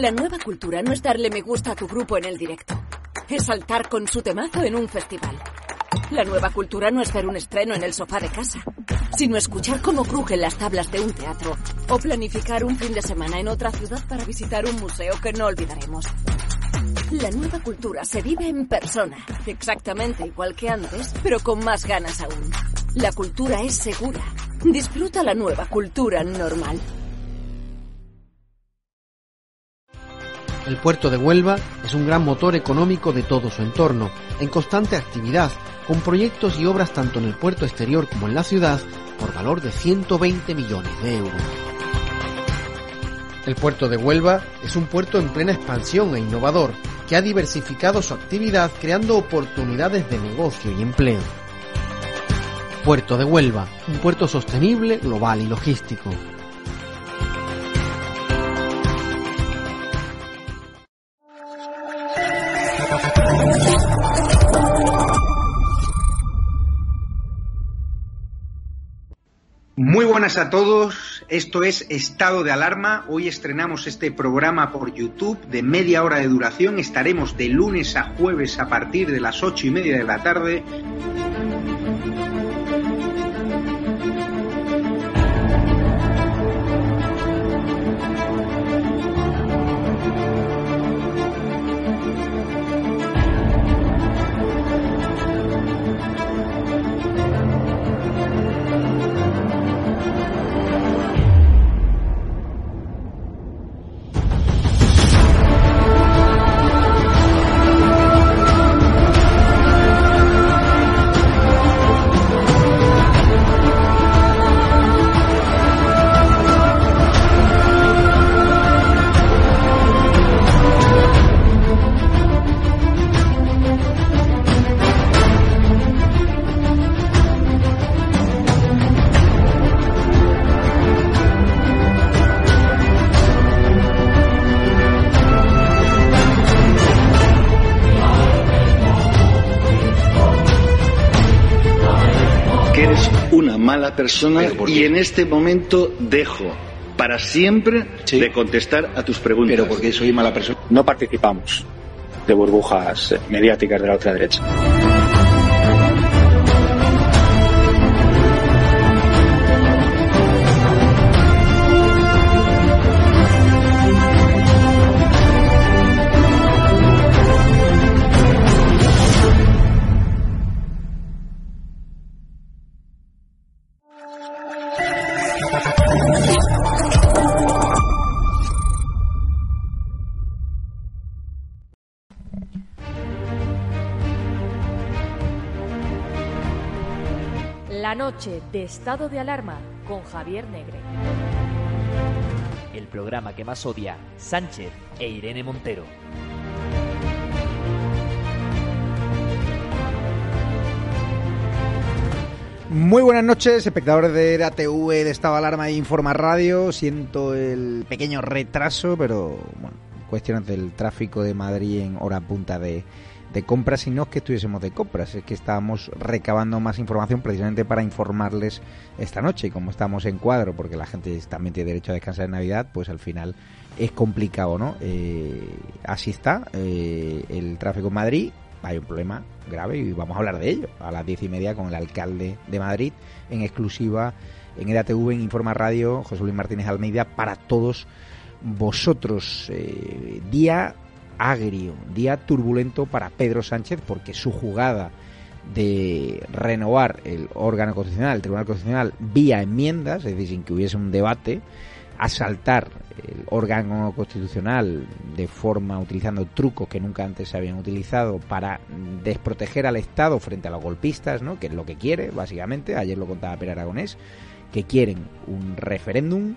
La nueva cultura no es darle me gusta a tu grupo en el directo. Es saltar con su temazo en un festival. La nueva cultura no es ver un estreno en el sofá de casa, sino escuchar cómo crujen las tablas de un teatro o planificar un fin de semana en otra ciudad para visitar un museo que no olvidaremos. La nueva cultura se vive en persona, exactamente igual que antes, pero con más ganas aún. La cultura es segura. Disfruta la nueva cultura normal. El puerto de Huelva es un gran motor económico de todo su entorno, en constante actividad, con proyectos y obras tanto en el puerto exterior como en la ciudad, por valor de 120 millones de euros. El puerto de Huelva es un puerto en plena expansión e innovador, que ha diversificado su actividad creando oportunidades de negocio y empleo. Puerto de Huelva, un puerto sostenible, global y logístico. Buenas a todos, esto es Estado de Alarma. Hoy estrenamos este programa por YouTube de media hora de duración. Estaremos de lunes a jueves a partir de las ocho y media de la tarde. Persona y en este momento dejo para siempre de contestar a tus preguntas. Pero porque soy mala persona. No participamos de burbujas mediáticas de la otra derecha. Noche de estado de alarma con Javier Negre. El programa que más odia Sánchez e Irene Montero. Muy buenas noches, espectadores de RTV, de Estado de Alarma e Informa Radio. Siento el pequeño retraso, pero bueno, cuestiones del tráfico de Madrid en hora punta de, de compras y no es que estuviésemos de compras, es que estábamos recabando más información precisamente para informarles esta noche y como estamos en cuadro, porque la gente también tiene derecho a descansar en Navidad, pues al final es complicado, ¿no? Eh, así está eh, el tráfico en Madrid, hay un problema grave y vamos a hablar de ello a las diez y media con el alcalde de Madrid en exclusiva en EDATV, en Informa Radio, José Luis Martínez Almeida, para todos vosotros. Eh, día agrio, día turbulento para Pedro Sánchez porque su jugada de renovar el órgano constitucional, el Tribunal Constitucional, vía enmiendas, es decir, sin que hubiese un debate, asaltar el órgano constitucional de forma utilizando trucos que nunca antes se habían utilizado para desproteger al Estado frente a los golpistas, ¿no? que es lo que quiere, básicamente, ayer lo contaba Pere Aragonés, que quieren un referéndum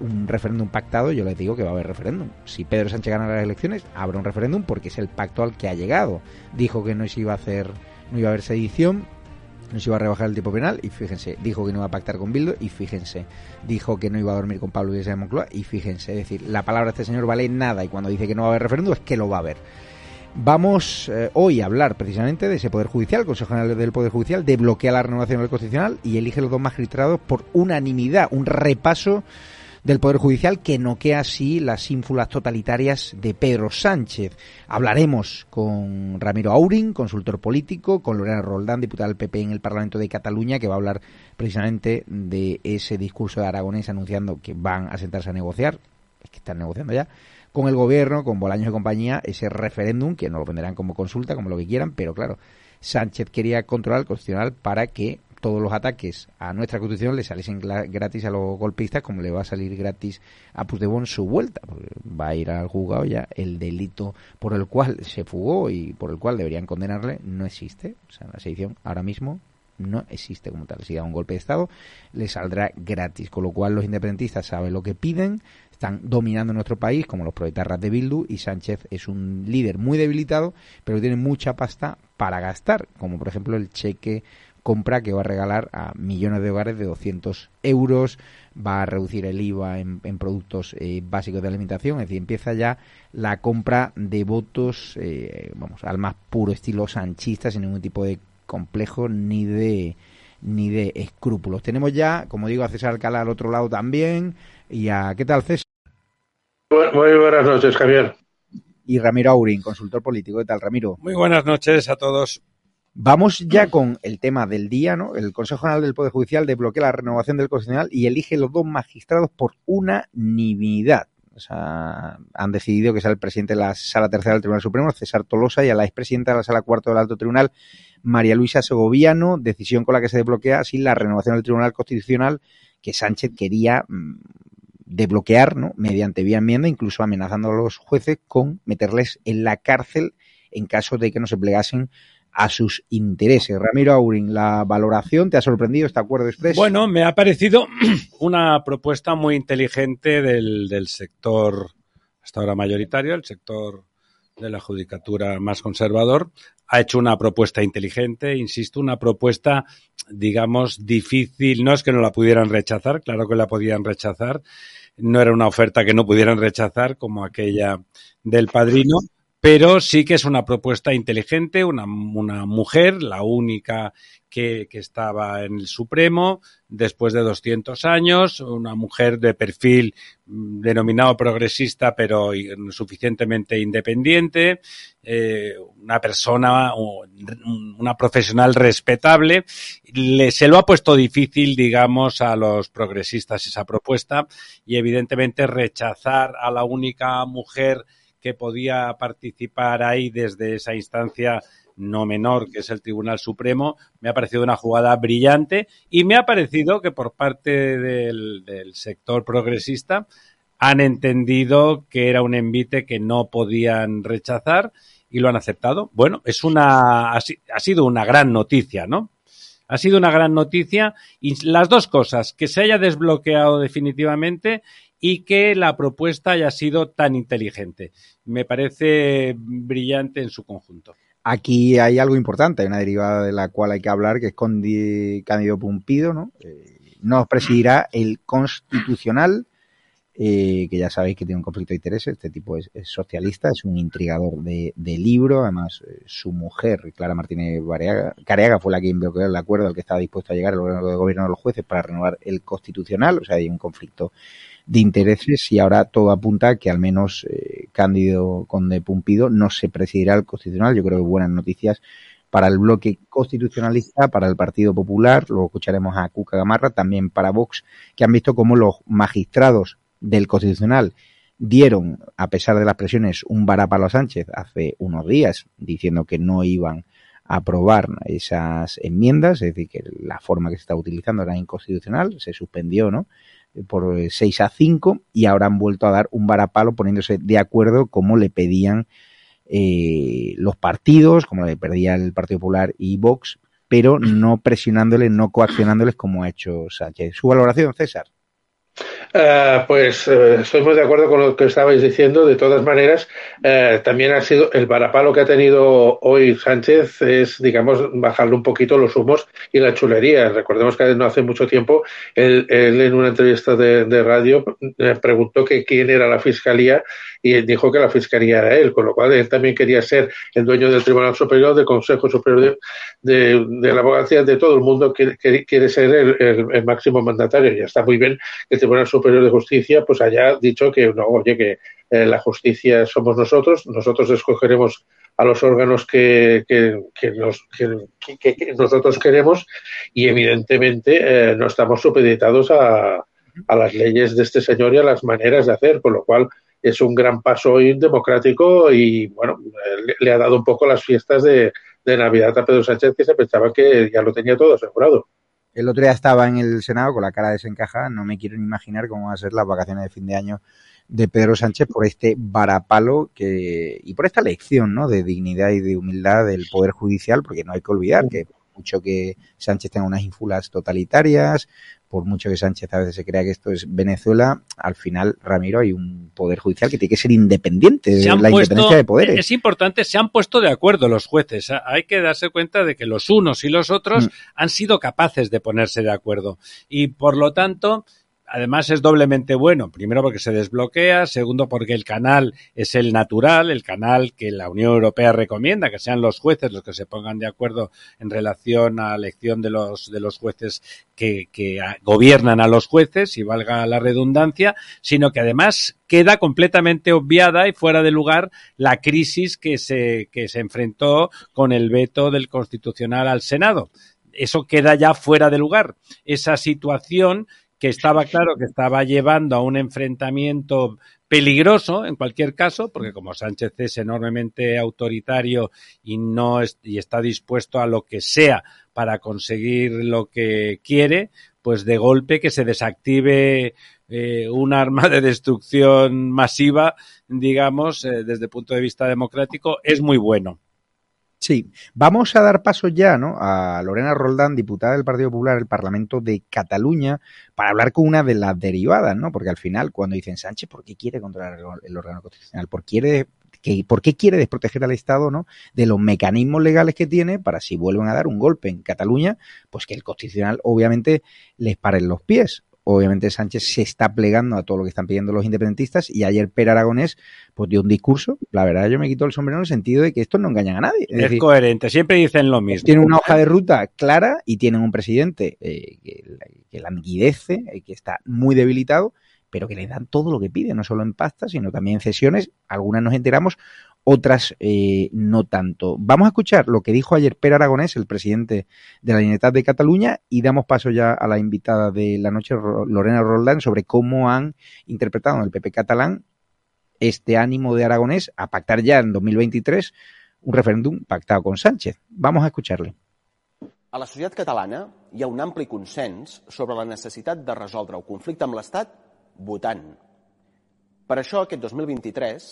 un referéndum pactado, yo les digo que va a haber referéndum. Si Pedro Sánchez gana las elecciones, habrá un referéndum porque es el pacto al que ha llegado. Dijo que no se iba a hacer, no iba a haber sedición, no se iba a rebajar el tipo penal y fíjense, dijo que no iba a pactar con Bildo y fíjense, dijo que no iba a dormir con Pablo Iglesias de Moncloa y fíjense, es decir, la palabra de este señor vale nada y cuando dice que no va a haber referéndum es que lo va a haber. Vamos eh, hoy a hablar precisamente de ese Poder Judicial, el Consejo General del Poder Judicial, de bloquear la renovación del Constitucional y elige los dos magistrados por unanimidad, un repaso del Poder Judicial que noquea así las ínfulas totalitarias de Pedro Sánchez. Hablaremos con Ramiro Aurin, consultor político, con Lorena Roldán, diputada del PP en el Parlamento de Cataluña, que va a hablar precisamente de ese discurso de Aragonés anunciando que van a sentarse a negociar, es que están negociando ya, con el gobierno, con Bolaños y compañía, ese referéndum, que no lo venderán como consulta, como lo que quieran, pero claro, Sánchez quería controlar el constitucional para que todos los ataques a nuestra constitución le saliesen gratis a los golpistas, como le va a salir gratis a Puigdemont su vuelta. Va a ir al juzgado ya, el delito por el cual se fugó y por el cual deberían condenarle no existe. O sea, la sedición ahora mismo no existe como tal. Si da un golpe de Estado, le saldrá gratis. Con lo cual los independentistas saben lo que piden, están dominando nuestro país, como los proetarras de Bildu, y Sánchez es un líder muy debilitado, pero tiene mucha pasta para gastar, como por ejemplo el cheque compra que va a regalar a millones de hogares de 200 euros, va a reducir el IVA en, productos eh, básicos de alimentación, es decir, empieza ya la compra de votos, eh, vamos, al más puro estilo sanchista, sin ningún tipo de complejo ni de ni de escrúpulos. Tenemos ya, como digo, a César Alcalá al otro lado también. ¿Y a qué tal, César? Muy buenas noches, Javier. Y Ramiro Aurín, consultor político. ¿Qué tal, Ramiro? Muy buenas noches a todos. Vamos ya con el tema del día, ¿no? El Consejo General del Poder Judicial desbloquea la renovación del Constitucional y elige los dos magistrados por unanimidad. O sea, han decidido que sea el presidente de la Sala Tercera del Tribunal Supremo, César Tolosa, y a la expresidenta de la Sala Cuarto del Alto Tribunal, María Luisa Segoviano, decisión con la que se desbloquea así la renovación del Tribunal Constitucional que Sánchez quería mm, desbloquear, ¿no? Mediante vía enmienda, incluso amenazando a los jueces con meterles en la cárcel en caso de que no se plegasen a sus intereses. Ramiro Aurin, ¿la valoración te ha sorprendido este acuerdo expreso? Bueno, me ha parecido una propuesta muy inteligente del, del sector hasta ahora mayoritario, el sector de la judicatura más conservador, ha hecho una propuesta inteligente, insisto, una propuesta, digamos, difícil. No es que no la pudieran rechazar, claro que la podían rechazar. No era una oferta que no pudieran rechazar como aquella del padrino, pero sí que es una propuesta inteligente, una, una mujer, la única que, que, estaba en el Supremo después de 200 años, una mujer de perfil mm, denominado progresista pero suficientemente independiente, eh, una persona, una profesional respetable. Le, se lo ha puesto difícil, digamos, a los progresistas esa propuesta y evidentemente rechazar a la única mujer que podía participar ahí desde esa instancia no menor, que es el Tribunal Supremo, me ha parecido una jugada brillante y me ha parecido que por parte del, sector progresista han entendido que era un envite que no podían rechazar y lo han aceptado. Bueno, es una, ha, sido una gran noticia, ¿no? Ha sido una gran noticia y las dos cosas, que se haya desbloqueado definitivamente y que la propuesta haya sido tan inteligente. Me parece brillante en su conjunto. Aquí hay algo importante, hay una derivada de la cual hay que hablar, que es con Pumpido, ¿no? Eh, nos presidirá el Constitucional, eh, que ya sabéis que tiene un conflicto de intereses, este tipo es, socialista, es un intrigador de, libro, además eh, su mujer, Clara Martínez Careaga, fue la que bloqueó el acuerdo al que estaba dispuesto a llegar el gobierno de los jueces para renovar el Constitucional, o sea, hay un conflicto de intereses y ahora todo apunta que al menos eh, Cándido Conde Pumpido no se presidirá el Constitucional. Yo creo que buenas noticias para el bloque constitucionalista, para el Partido Popular, luego escucharemos a Cuca Gamarra, también para Vox, que han visto cómo los magistrados del Constitucional dieron, a pesar de las presiones, un varapalo Sánchez hace unos días, diciendo que no iban a aprobar esas enmiendas, es decir, que la forma que se está utilizando era inconstitucional, se suspendió, ¿no? Por 6 a 5 y ahora han vuelto a dar un varapalo poniéndose de acuerdo como le pedían eh, los partidos, como le pedía el Partido Popular y Vox, pero no presionándoles, no coaccionándoles como ha hecho Sánchez. ¿Su valoración, César? Uh, pues uh, estoy muy de acuerdo con lo que estabais diciendo. De todas maneras, uh, también ha sido el varapalo que ha tenido hoy Sánchez es, digamos, bajarle un poquito los humos y la chulería. Recordemos que no hace mucho tiempo él, él en una entrevista de, radio preguntó que quién era la fiscalía y dijo que la fiscalía era él, con lo cual él también quería ser el dueño del Tribunal Superior, del Consejo Superior de, la Abogacía, de todo el mundo quiere, quiere ser el, el, máximo mandatario. Ya está muy bien que el Tribunal Superior Superior de Justicia pues haya dicho que no, oye, que eh, la justicia somos nosotros, nosotros escogeremos a los órganos que, que, nosotros queremos y evidentemente eh, no estamos supeditados a, a, las leyes de este señor y a las maneras de hacer, con lo cual es un gran paso hoy democrático y bueno, le, ha dado un poco las fiestas de, de Navidad a Pedro Sánchez que se pensaba que ya lo tenía todo asegurado. El otro día estaba en el Senado con la cara desencajada, no me quiero imaginar cómo van a ser las vacaciones de fin de año de Pedro Sánchez por este varapalo que, y por esta lección ¿no? de dignidad y de humildad del Poder Judicial, porque no hay que olvidar que mucho que Sánchez tenga unas ínfulas totalitarias, por mucho que Sánchez a veces se crea que esto es Venezuela, al final, Ramiro, hay un poder judicial que tiene que ser independiente de la independencia de poderes. Es importante, se han puesto de acuerdo los jueces. Hay que darse cuenta de que los unos y los otros mm. han sido capaces de ponerse de acuerdo. Y por lo tanto, además es doblemente bueno. Primero porque se desbloquea, segundo porque el canal es el natural, el canal que la Unión Europea recomienda, que sean los jueces los que se pongan de acuerdo en relación a la elección de los, de los jueces que, gobiernan a los jueces, y valga la redundancia, sino que además queda completamente obviada y fuera de lugar la crisis que se, que se enfrentó con el veto del Constitucional al Senado eso queda ya fuera de lugar. Esa situación que estaba claro que estaba llevando a un enfrentamiento peligroso en cualquier caso, porque como Sánchez es enormemente autoritario y no y está dispuesto a lo que sea para conseguir lo que quiere, pues de golpe que se desactive eh, un arma de destrucción masiva, digamos, eh, desde el punto de vista democrático, es muy bueno. Sí, vamos a dar paso ya ¿no? a Lorena Roldán, diputada del Partido Popular del Parlamento de Cataluña, para hablar con una de las derivadas, ¿no? Porque al final, cuando dicen Sánchez, ¿por qué quiere controlar el órgano constitucional? ¿Por, quiere, que, ¿Por qué quiere desproteger al Estado ¿no? de los mecanismos legales que tiene para si vuelven a dar un golpe en Cataluña, pues que el Constitucional obviamente les pare los pies? Obviamente Sánchez se está plegando a todo lo que están pidiendo los independentistas y ayer Per Aragonés pues dio un discurso, la verdad yo me quito el sombrero en el sentido de que estos no engañan a nadie. Es, coherente, siempre dicen lo mismo. Tienen una hoja de ruta clara y tienen un presidente eh, que, la languidece, eh, que está muy debilitado, pero que le dan todo lo que pide, no solo en pasta, sino también en cesiones, algunas nos enteramos, otras eh, no tanto. Vamos a escuchar lo que dijo ayer Per Aragonés, el presidente de la Generalitat de Cataluña, y damos paso ya a la invitada de la noche, Lorena Roldán, sobre cómo han interpretado en el PP catalán este ánimo de Aragonés a pactar ya en 2023 un referéndum pactado con Sánchez. Vamos a escucharle. A la societat catalana hi ha un ampli consens sobre la necessitat de resoldre el conflicte amb l'Estat votant. Per això, aquest 2023,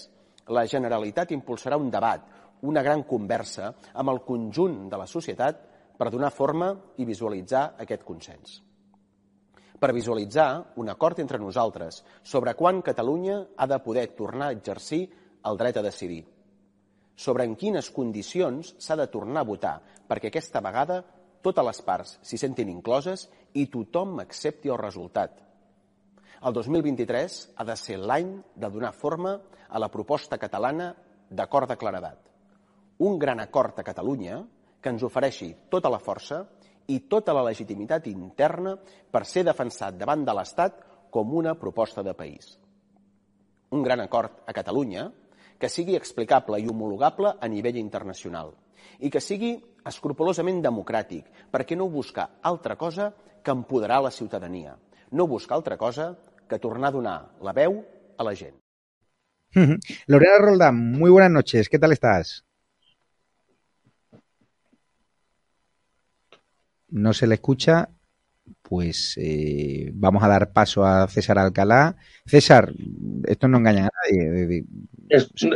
la Generalitat impulsarà un debat, una gran conversa amb el conjunt de la societat per donar forma i visualitzar aquest consens. Per visualitzar un acord entre nosaltres sobre quan Catalunya ha de poder tornar a exercir el dret a decidir, sobre en quines condicions s'ha de tornar a votar perquè aquesta vegada totes les parts s'hi sentin incloses i tothom accepti el resultat. El 2023 ha de ser l'any de donar forma a la proposta catalana d'acord de claredat. Un gran acord a Catalunya que ens ofereixi tota la força i tota la legitimitat interna per ser defensat davant de l'Estat com una proposta de país. Un gran acord a Catalunya que sigui explicable i homologable a nivell internacional i que sigui escrupolosament democràtic, perquè no busca altra cosa que empoderar la ciutadania, no busca altra cosa que tornar a donar la veu a la gent. Lorena Roldán, muy buenas noches. ¿Qué tal estás? No se le escucha. Pues eh, vamos a dar paso a César Alcalá. César, esto no engaña a nadie.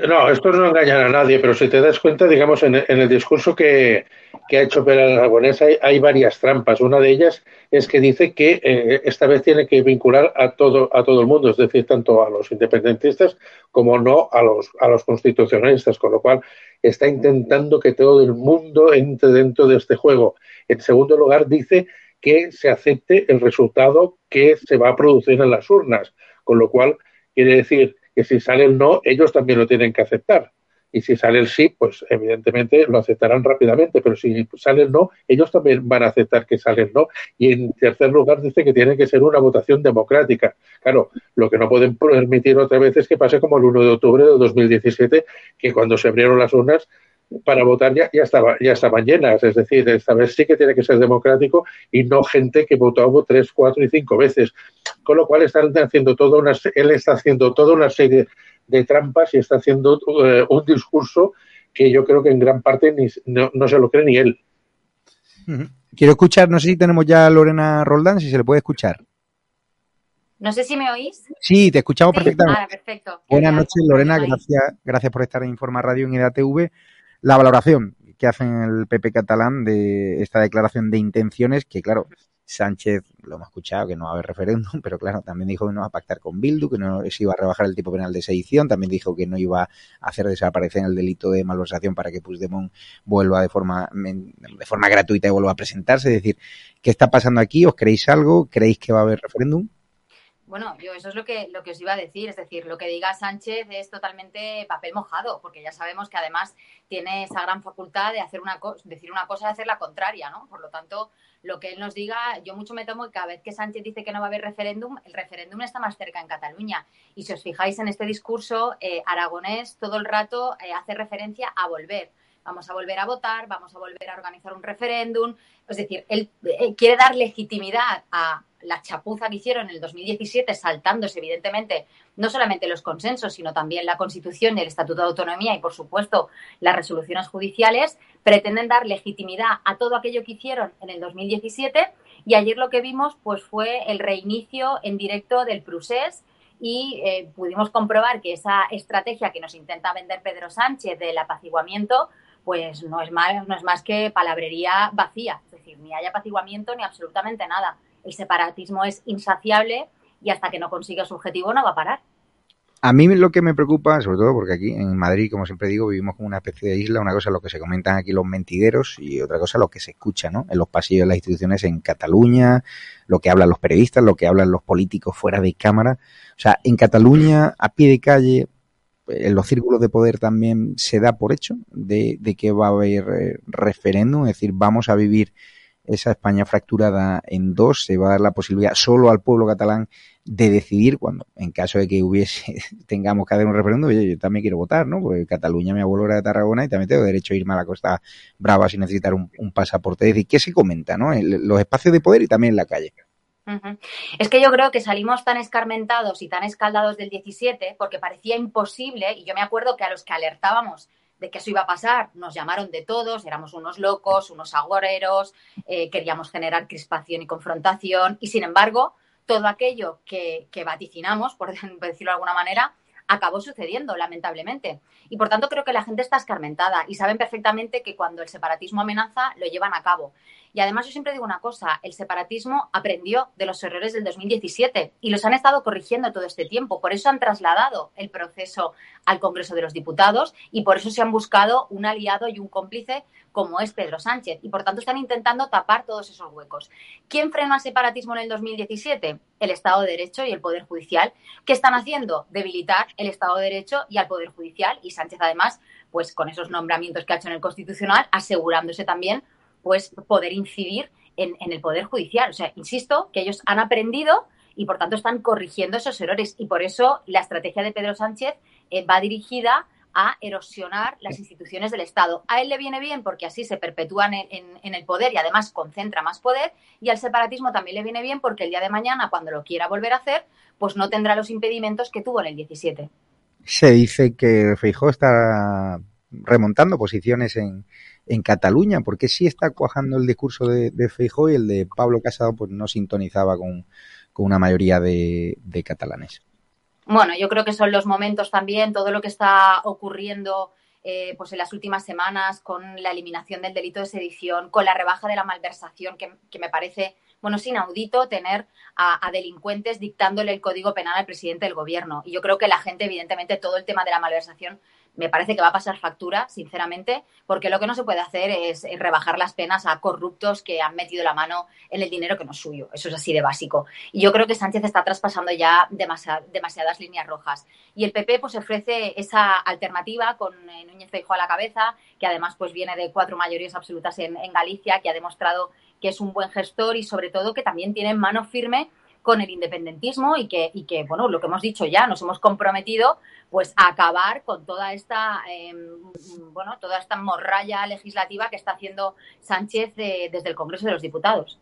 no, esto no engaña a nadie, pero si te das cuenta, digamos, en, el discurso que, ha hecho Pérez Aragonés hay, hay, varias trampas. Una de ellas es que dice que eh, esta vez tiene que vincular a todo, a todo el mundo, es decir, tanto a los independentistas como no a los, a los constitucionalistas, con lo cual está intentando que todo el mundo entre dentro de este juego. En segundo lugar, dice que se acepte el resultado que se va a producir en las urnas, con lo cual quiere decir que si sale el no, ellos también lo tienen que aceptar. Y si sale el sí, pues evidentemente lo aceptarán rápidamente, pero si sale el no, ellos también van a aceptar que sale el no. Y en tercer lugar dice que tiene que ser una votación democrática. Claro, lo que no pueden permitir otra vez es que pase como el 1 de octubre de 2017, que cuando se abrieron las urnas para votar ya, ya, estaba, ya estaban llenas. Es decir, esta vez sí que tiene que ser democrático y no gente que votó tres, cuatro y cinco veces. Con lo cual están haciendo toda una, él está haciendo toda una serie de trampas y está haciendo eh, un discurso que yo creo que en gran parte ni, no, se lo cree ni él. Quiero escuchar, no sé si tenemos ya a Lorena Roldán, si se le puede escuchar. No sé si me oís. Sí, te escuchamos perfectamente. Ah, perfecto. Buenas noches, Lorena. Gracias, gracias por estar en Informa Radio en EDATV la valoración que hacen el PP catalán de esta declaración de intenciones, que claro, Sánchez, lo hemos escuchado, que no va a haber referéndum, pero claro, también dijo que no va a pactar con Bildu, que no se iba a rebajar el tipo penal de sedición, también dijo que no iba a hacer desaparecer el delito de malversación para que Puigdemont vuelva de forma, de forma gratuita y vuelva a presentarse. Es decir, ¿qué está pasando aquí? ¿Os creéis algo? ¿Creéis que va a haber referéndum? Bueno, yo eso es lo que, lo que os iba a decir, es decir, lo que diga Sánchez es totalmente papel mojado, porque ya sabemos que además tiene esa gran facultad de hacer una decir una cosa y hacer la contraria, ¿no? Por lo tanto, lo que él nos diga, yo mucho me tomo que cada vez que Sánchez dice que no va a haber referéndum, el referéndum está más cerca en Cataluña. Y si os fijáis en este discurso, eh, Aragonés todo el rato eh, hace referencia a volver vamos a volver a votar, vamos a volver a organizar un referéndum. Es decir, él eh, quiere dar legitimidad a la chapuza que hicieron en el 2017, saltándose evidentemente no solamente los consensos, sino también la Constitución y el Estatuto de Autonomía y, por supuesto, las resoluciones judiciales, pretenden dar legitimidad a todo aquello que hicieron en el 2017 y ayer lo que vimos pues fue el reinicio en directo del procés y eh, pudimos comprobar que esa estrategia que nos intenta vender Pedro Sánchez del apaciguamiento pues no es más, no es más que palabrería vacía, es decir, ni hay apaciguamiento ni absolutamente nada el separatismo es insaciable y hasta que no consiga su objetivo no va a parar. A mí lo que me preocupa, sobre todo porque aquí en Madrid, como siempre digo, vivimos como una especie de isla, una cosa lo que se comentan aquí los mentideros y otra cosa lo que se escucha ¿no? en los pasillos de las instituciones en Cataluña, lo que hablan los periodistas, lo que hablan los políticos fuera de cámara. O sea, en Cataluña, a pie de calle, en los círculos de poder también se da por hecho de, de que va a haber eh, referéndum, es decir, vamos a vivir esa España fracturada en dos, se va a dar la posibilidad solo al pueblo catalán de decidir cuando, en caso de que hubiese, tengamos que hacer un referéndum, yo, también quiero votar, ¿no? Porque Cataluña, mi abuelo era de Tarragona y también tengo derecho a irme a la Costa Brava sin necesitar un, pasaporte. Es decir, ¿qué se comenta, no? los espacios de poder y también en la calle. Es que yo creo que salimos tan escarmentados y tan escaldados del 17 porque parecía imposible, y yo me acuerdo que a los que alertábamos de que eso iba a pasar. Nos llamaron de todos, éramos unos locos, unos agoreros, eh, queríamos generar crispación y confrontación y sin embargo todo aquello que, que vaticinamos, por decirlo de alguna manera, acabó sucediendo, lamentablemente. Y por tanto creo que la gente está escarmentada y saben perfectamente que cuando el separatismo amenaza, lo llevan a cabo. Y además yo siempre digo una cosa, el separatismo aprendió de los errores del 2017 y los han estado corrigiendo todo este tiempo. Por eso han trasladado el proceso al Congreso de los Diputados y por eso se han buscado un aliado y un cómplice como es Pedro Sánchez. Y por tanto están intentando tapar todos esos huecos. ¿Quién frenó al separatismo en el 2017? El Estado de Derecho y el Poder Judicial. ¿Qué están haciendo? Debilitar el Estado de Derecho y al Poder Judicial. Y Sánchez, además, pues con esos nombramientos que ha hecho en el Constitucional, asegurándose también pues poder incidir en, el Poder Judicial. O sea, insisto que ellos han aprendido y por tanto están corrigiendo esos errores. Y por eso la estrategia de Pedro Sánchez eh, va dirigida a erosionar las instituciones del Estado. A él le viene bien porque así se perpetúan en, el poder y además concentra más poder. Y al separatismo también le viene bien porque el día de mañana, cuando lo quiera volver a hacer, pues no tendrá los impedimentos que tuvo en el 17. Se dice que Feijó está remontando posiciones en, en Cataluña, porque sí está cuajando el discurso de, de Feijó y el de Pablo Casado pues no sintonizaba con, una mayoría de, catalanes. Bueno, yo creo que son los momentos también, todo lo que está ocurriendo eh, pues en las últimas semanas con la eliminación del delito de sedición, con la rebaja de la malversación, que, que me parece bueno, es inaudito tener a, delincuentes dictándole el código penal al presidente del gobierno. Y yo creo que la gente, evidentemente, todo el tema de la malversación me parece que va a pasar factura, sinceramente, porque lo que no se puede hacer es rebajar las penas a corruptos que han metido la mano en el dinero que no es suyo. Eso es así de básico. Y yo creo que Sánchez está traspasando ya demasiadas líneas rojas. Y el PP pues ofrece esa alternativa con eh, Núñez Feijóo a la cabeza, que además pues viene de cuatro mayorías absolutas en Galicia, que ha demostrado que es un buen gestor y sobre todo que también tiene mano firme con el independentismo y que, y que, bueno, lo que hemos dicho ya, nos hemos comprometido pues a acabar con toda esta, em, bueno, toda esta morralla legislativa que está haciendo Sánchez desde el Congreso de los Diputados.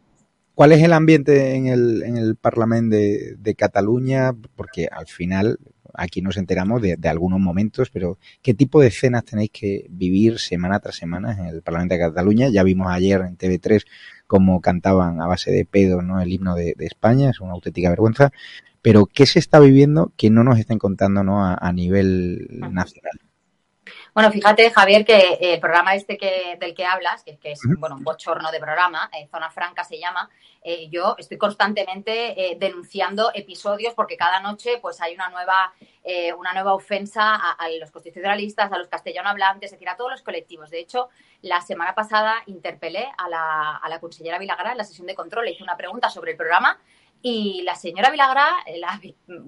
¿Cuál es el ambiente en el, en el Parlamento de, de Cataluña? Porque al final aquí nos enteramos de, de, algunos momentos, pero ¿qué tipo de escenas tenéis que vivir semana tras semana en el Parlamento de Cataluña? Ya vimos ayer en TV3 cómo cantaban a base de pedo ¿no? el himno de, España, es una auténtica vergüenza. Pero, ¿qué se está viviendo que no nos estén contando ¿no? a, nivel nacional? Bueno, fíjate, Javier, que el programa este que, del que hablas, que, es bueno, un bochorno de programa, eh, Zona Franca se llama, eh, yo estoy constantemente eh, denunciando episodios porque cada noche pues hay una nueva, una nueva ofensa a, a, los constitucionalistas, a los castellano hablantes, es decir, a todos los colectivos. De hecho, la semana pasada interpelé a la, a la consellera Vilagra en la sesión de control, le hice una pregunta sobre el programa y la señora Vilagra,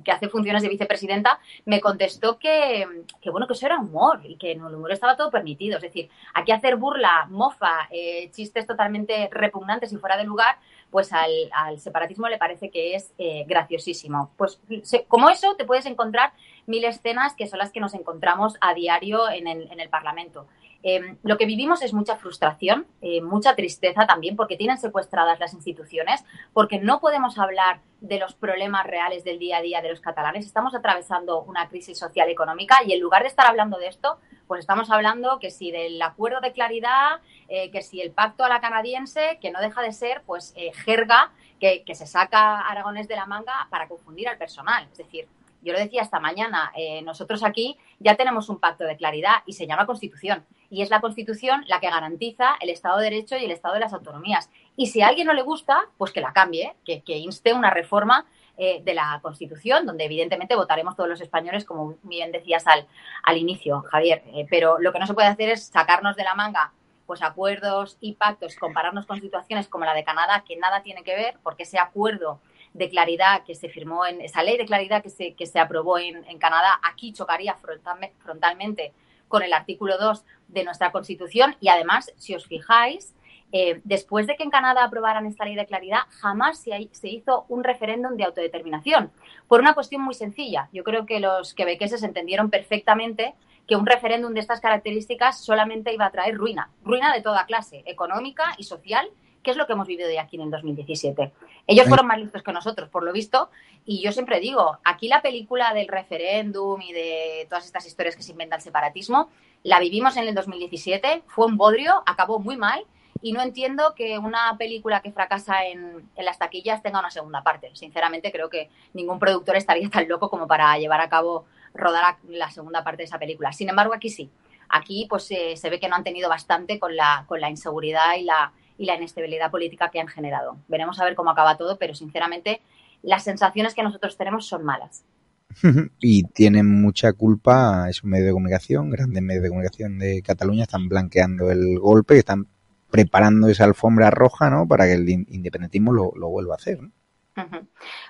que hace funciones de vicepresidenta, me contestó que, bueno, que eso era humor y que en el humor estaba todo permitido. Es decir, aquí hacer burla, mofa, eh, chistes totalmente repugnantes y fuera de lugar, pues al, separatismo le parece que es eh, graciosísimo. Pues como eso te puedes encontrar mil escenas que son las que nos encontramos a diario en el Parlamento. Em, lo que vivimos es mucha frustración, eh, mucha tristeza también, porque tienen secuestradas las instituciones, porque no podemos hablar de los problemas reales del día a día de los catalanes. Estamos atravesando una crisis social económica y en lugar de estar hablando de esto, pues estamos hablando que si del acuerdo de claridad, eh, que si el pacto a la canadiense, que no deja de ser pues eh, jerga que, que se saca Aragones de la manga para confundir al personal. Es decir, yo lo decía esta mañana, eh, nosotros aquí ya tenemos un pacto de claridad y se llama Constitución. Y es la Constitución la que garantiza el Estado de Derecho y el Estado de las autonomías. Y si a alguien no le gusta, pues que la cambie, que, inste una reforma eh, de la Constitución, donde evidentemente votaremos todos los españoles, como bien decías al, al inicio, Javier. Eh, pero lo que no se puede hacer es sacarnos de la manga pues acuerdos y pactos, compararnos con situaciones como la de Canadá, que nada tiene que ver, porque ese acuerdo de claridad que se firmó en esa ley de claridad que se, que se aprobó en, Canadá, aquí chocaría frontalmente con el artículo 2 de nuestra Constitución y además, si os fijáis, eh, después de que en Canadá aprobaran esta ley de claridad, jamás se, se, hizo un referéndum de autodeterminación, por una cuestión muy sencilla. Yo creo que los quebequeses entendieron perfectamente que un referéndum de estas características solamente iba a traer ruina, ruina de toda clase, económica y social, ¿Qué es lo que hemos vivido de aquí en el 2017? Ellos fueron más listos que nosotros, por lo visto, y yo siempre digo, aquí la película del referéndum y de todas estas historias que se inventa el separatismo, la vivimos en el 2017, fue un bodrio, acabó muy mal, y no entiendo que una película que fracasa en, en, las taquillas tenga una segunda parte. Sinceramente, creo que ningún productor estaría tan loco como para llevar a cabo, rodar la segunda parte de esa película. Sin embargo, aquí sí. Aquí pues eh, se ve que no han tenido bastante con la, con la inseguridad y la, y la inestabilidad política que han generado. Veremos a ver cómo acaba todo, pero sinceramente las sensaciones que nosotros tenemos son malas. y tienen mucha culpa esos medios de comunicación, grandes medios de comunicación de Cataluña, están blanqueando el golpe, están preparando esa alfombra roja, ¿no? Para que el independentismo lo, lo vuelva a hacer.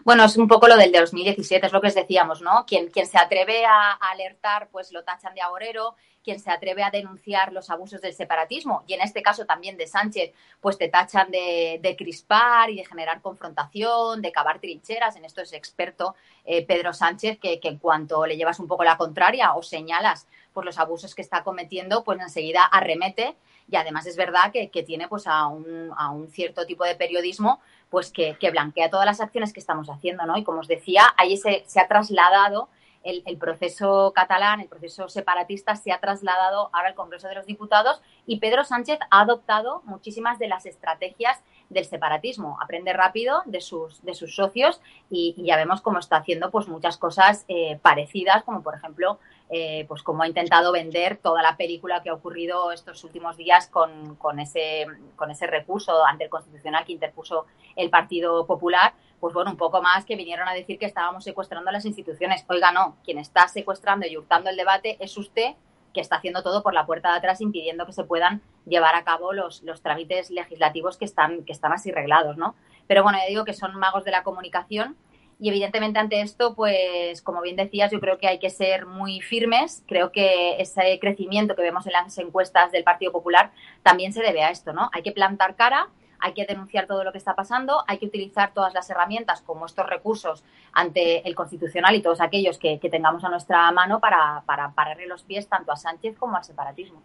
Bueno, es un poco lo del de 2017, es lo que os decíamos, ¿no? Quien, quien se atreve a, alertar, pues lo tachan de agorero, quien se atreve a denunciar los abusos del separatismo, y en este caso también de Sánchez, pues te tachan de, de crispar y de generar confrontación, de cavar trincheras, en esto es experto eh, Pedro Sánchez, que, que en cuanto le llevas un poco la contraria o señalas pues los abusos que está cometiendo, pues enseguida arremete. Y además es verdad que, tiene pues a un, a un, cierto tipo de periodismo pues que, blanquea todas las acciones que estamos haciendo, ¿no? Y como os decía, ahí se, se ha trasladado el, proceso catalán, el proceso separatista se ha trasladado ahora al Congreso de los Diputados y Pedro Sánchez ha adoptado muchísimas de las estrategias del separatismo. Aprende rápido de sus, de sus socios y, ya vemos cómo está haciendo pues muchas cosas eh, parecidas, como por ejemplo, eh, pues cómo ha intentado vender toda la película que ha ocurrido estos últimos días con, con, ese, con ese recurso ante el Constitucional que interpuso el Partido Popular. Pues bueno, un poco más que vinieron a decir que estábamos secuestrando las instituciones. Oiga, no, quien está secuestrando y hurtando el debate es usted que está haciendo todo por la puerta de atrás, impidiendo que se puedan llevar a cabo los, los trámites legislativos que están, que están así reglados, ¿no? Pero bueno, ya digo que son magos de la comunicación y evidentemente ante esto, pues como bien decías, yo creo que hay que ser muy firmes. Creo que ese crecimiento que vemos en las encuestas del Partido Popular también se debe a esto, ¿no? Hay que plantar cara hay que denunciar todo lo que está pasando, hay que utilizar todas las herramientas como estos recursos ante el Constitucional y todos aquellos que, tengamos a nuestra mano para, para pararle los pies tanto a Sánchez como al separatismo.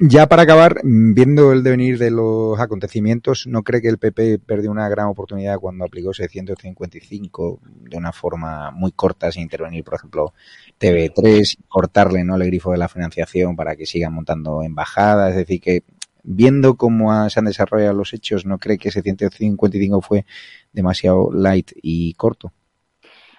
Ya para acabar, viendo el devenir de los acontecimientos, ¿no cree que el PP perdió una gran oportunidad cuando aplicó 655 de una forma muy corta, sin intervenir, por ejemplo, TV3, cortarle ¿no? el grifo de la financiación para que sigan montando embajadas? Es decir, que viendo cómo se han desarrollado los hechos, ¿no cree que ese 155 fue demasiado light y corto?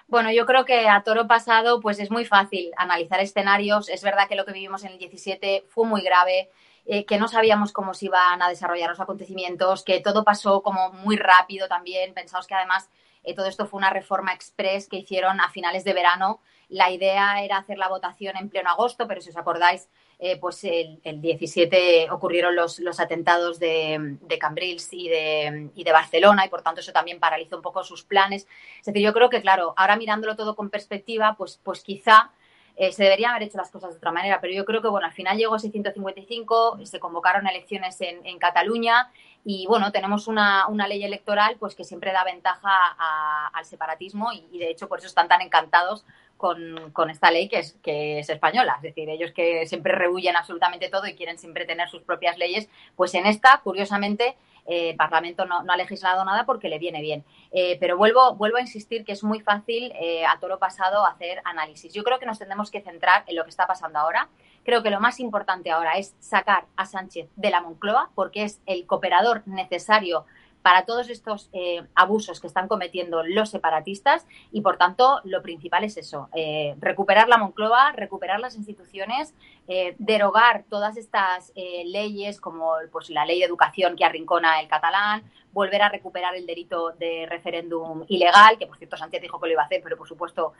Bueno, yo creo que a toro pasado pues es muy fácil analizar escenarios. Es verdad que lo que vivimos en el 17 fue muy grave, eh, que no sabíamos cómo se iban a desarrollar los acontecimientos, que todo pasó como muy rápido también. Pensamos que además eh, todo esto fue una reforma express que hicieron a finales de verano. La idea era hacer la votación en pleno agosto, pero si os acordáis, eh, pues el, 17 ocurrieron los, los atentados de, de Cambrils y de, y de, Barcelona y por tanto eso también paralizó un poco sus planes. Es decir, yo creo que claro, ahora mirándolo todo con perspectiva, pues, pues quizá eh, se deberían haber hecho las cosas de otra manera, pero yo creo que bueno, al final llegó ese 155, se convocaron elecciones en, en Cataluña y bueno, tenemos una, una, ley electoral pues que siempre da ventaja al separatismo y, de hecho por eso están tan encantados con, con, esta ley que es, que es española. Es decir, ellos que siempre rehuyen absolutamente todo y quieren siempre tener sus propias leyes, pues en esta, curiosamente, eh, el Parlamento no, no, ha legislado nada porque le viene bien. Eh, pero vuelvo, vuelvo a insistir que es muy fácil eh, a toro pasado hacer análisis. Yo creo que nos tendremos que centrar en lo que está pasando ahora. Creo que lo más importante ahora es sacar a Sánchez de la Moncloa porque es el cooperador necesario para todos estos eh, abusos que están cometiendo los separatistas y, por tanto, lo principal es eso, eh, recuperar la Moncloa, recuperar las instituciones, eh, derogar todas estas leyes como pues, la ley de educación que arrincona el catalán, volver a recuperar el delito de referéndum ilegal, que por cierto Sánchez dijo que lo iba a hacer, pero por supuesto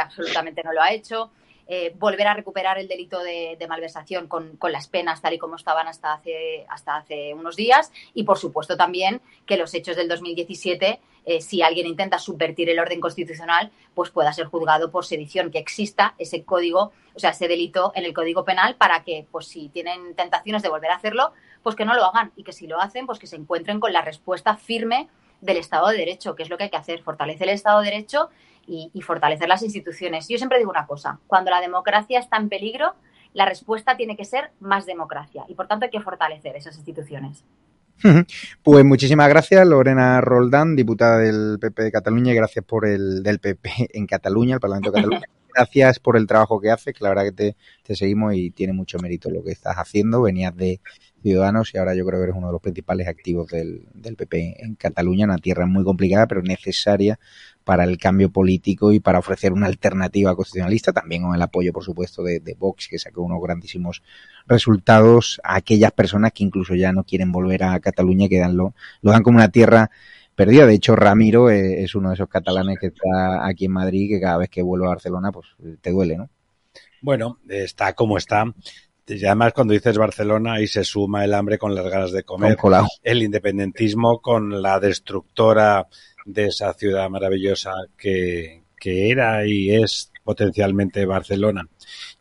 absolutamente no lo ha hecho. Eh, volver a recuperar el delito de, malversación con, las penas tal y como estaban hasta hace, hasta hace unos días. Y, por supuesto, también que los hechos del 2017, eh, si alguien intenta subvertir el orden constitucional, pues pueda ser juzgado por sedición, que exista ese código, o sea, ese delito en el Código Penal para que, pues si tienen tentaciones de volver a hacerlo, pues que no lo hagan. Y que si lo hacen, pues que se encuentren con la respuesta firme del Estado de Derecho, que es lo que hay que hacer, fortalecer el Estado de Derecho y, fortalecer las instituciones. Yo siempre digo una cosa, cuando la democracia está en peligro, la respuesta tiene que ser más democracia y por tanto hay que fortalecer esas instituciones. Pues muchísimas gracias, Lorena Roldán, diputada del PP de Cataluña, y gracias por el del PP en Cataluña, el Parlamento de Cataluña. Gracias por el trabajo que haces, que la verdad que te, seguimos y tiene mucho mérito lo que estás haciendo. Venías de Ciudadanos y ahora yo creo que eres uno de los principales activos del, del PP en Cataluña, una tierra muy complicada pero necesaria para el cambio político y para ofrecer una alternativa constitucionalista, también con el apoyo, por supuesto, de, Vox, que sacó unos grandísimos resultados a aquellas personas que incluso ya no quieren volver a Cataluña que dan lo, dan como una tierra perdida. De hecho, Ramiro es, uno de esos catalanes que está aquí en Madrid, que cada vez que vuelve a Barcelona, pues te duele, ¿no? Bueno, está como está. Y además cuando dices Barcelona ahí se suma el hambre con las ganas de comer, el independentismo con la destructora de esa ciudad maravillosa que, que era y es potencialmente Barcelona.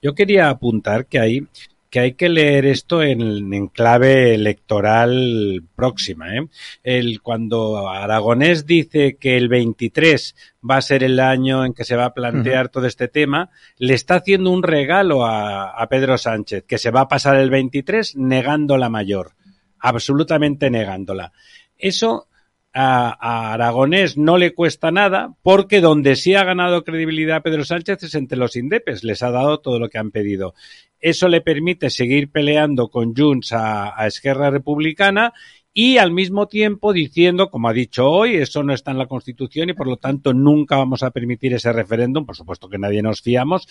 Yo quería apuntar que hay que hay que leer esto en, en clave electoral próxima. ¿eh? El, cuando Aragonés dice que el 23 va a ser el año en que se va a plantear todo este tema, le está haciendo un regalo a, a Pedro Sánchez, que se va a pasar el 23 negando la mayor, absolutamente negándola. Eso a, Aragonés no le cuesta nada porque donde sí ha ganado credibilidad Pedro Sánchez es entre los indepes, les ha dado todo lo que han pedido. Eso le permite seguir peleando con Junts a, Esquerra Republicana y al mismo tiempo diciendo, como ha dicho hoy, eso no está en la Constitución y por lo tanto nunca vamos a permitir ese referéndum, por supuesto que nadie nos fiamos,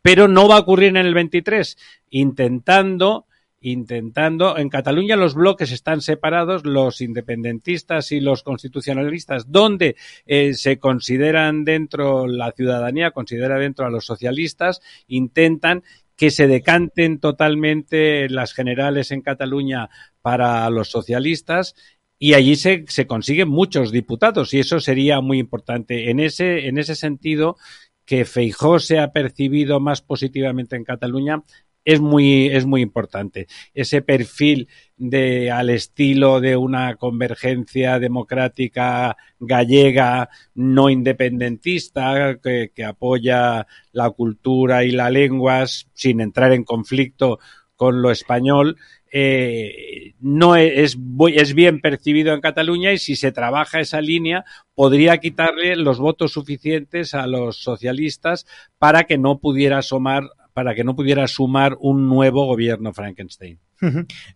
pero no va a ocurrir en el 23, intentando intentando. En Cataluña los bloques están separados, los independentistas y los constitucionalistas, donde eh, se consideran dentro la ciudadanía, considera dentro a los socialistas, intentan que se decanten totalmente las generales en Cataluña para los socialistas y allí se, se consiguen muchos diputados y eso sería muy importante. En ese, en ese sentido, que Feijó se ha percibido más positivamente en Cataluña es muy, es muy importante. Ese perfil de, al estilo de una convergencia democrática gallega no independentista que, que apoya la cultura y las lenguas sin entrar en conflicto con lo español, eh, no es, es, bien percibido en Cataluña y si se trabaja esa línea podría quitarle los votos suficientes a los socialistas para que no pudiera asomar para que no pudiera sumar un nuevo gobierno Frankenstein.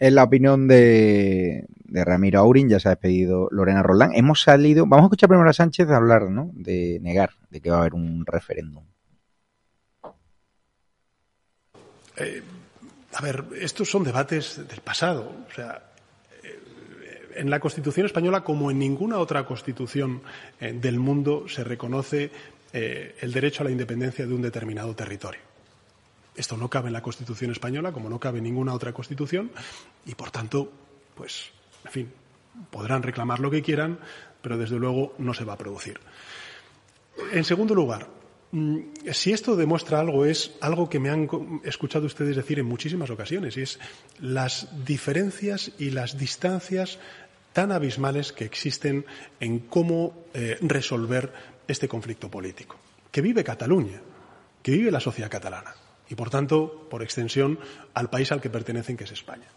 En la opinión de, de, Ramiro Aurin, ya se ha despedido Lorena Roldán. Hemos salido, vamos a escuchar primero a Sánchez hablar, ¿no? De negar, de que va a haber un referéndum. Eh, a ver, estos son debates del pasado. O sea, eh, en la Constitución española, como en ninguna otra constitución eh, del mundo, se reconoce el derecho a la independencia de un determinado territorio. Esto no cabe en la Constitución española, como no cabe en ninguna otra Constitución, y por tanto, pues, en fin, podrán reclamar lo que quieran, pero desde luego no se va a producir. En segundo lugar, mm, si esto demuestra algo, es algo que me han escuchado ustedes decir en muchísimas ocasiones, y es las diferencias y las distancias tan abismales que existen en cómo eh, resolver este conflicto político, que vive Cataluña, que vive la sociedad catalana y, por tanto, por extensión, al país al que pertenecen, que es España.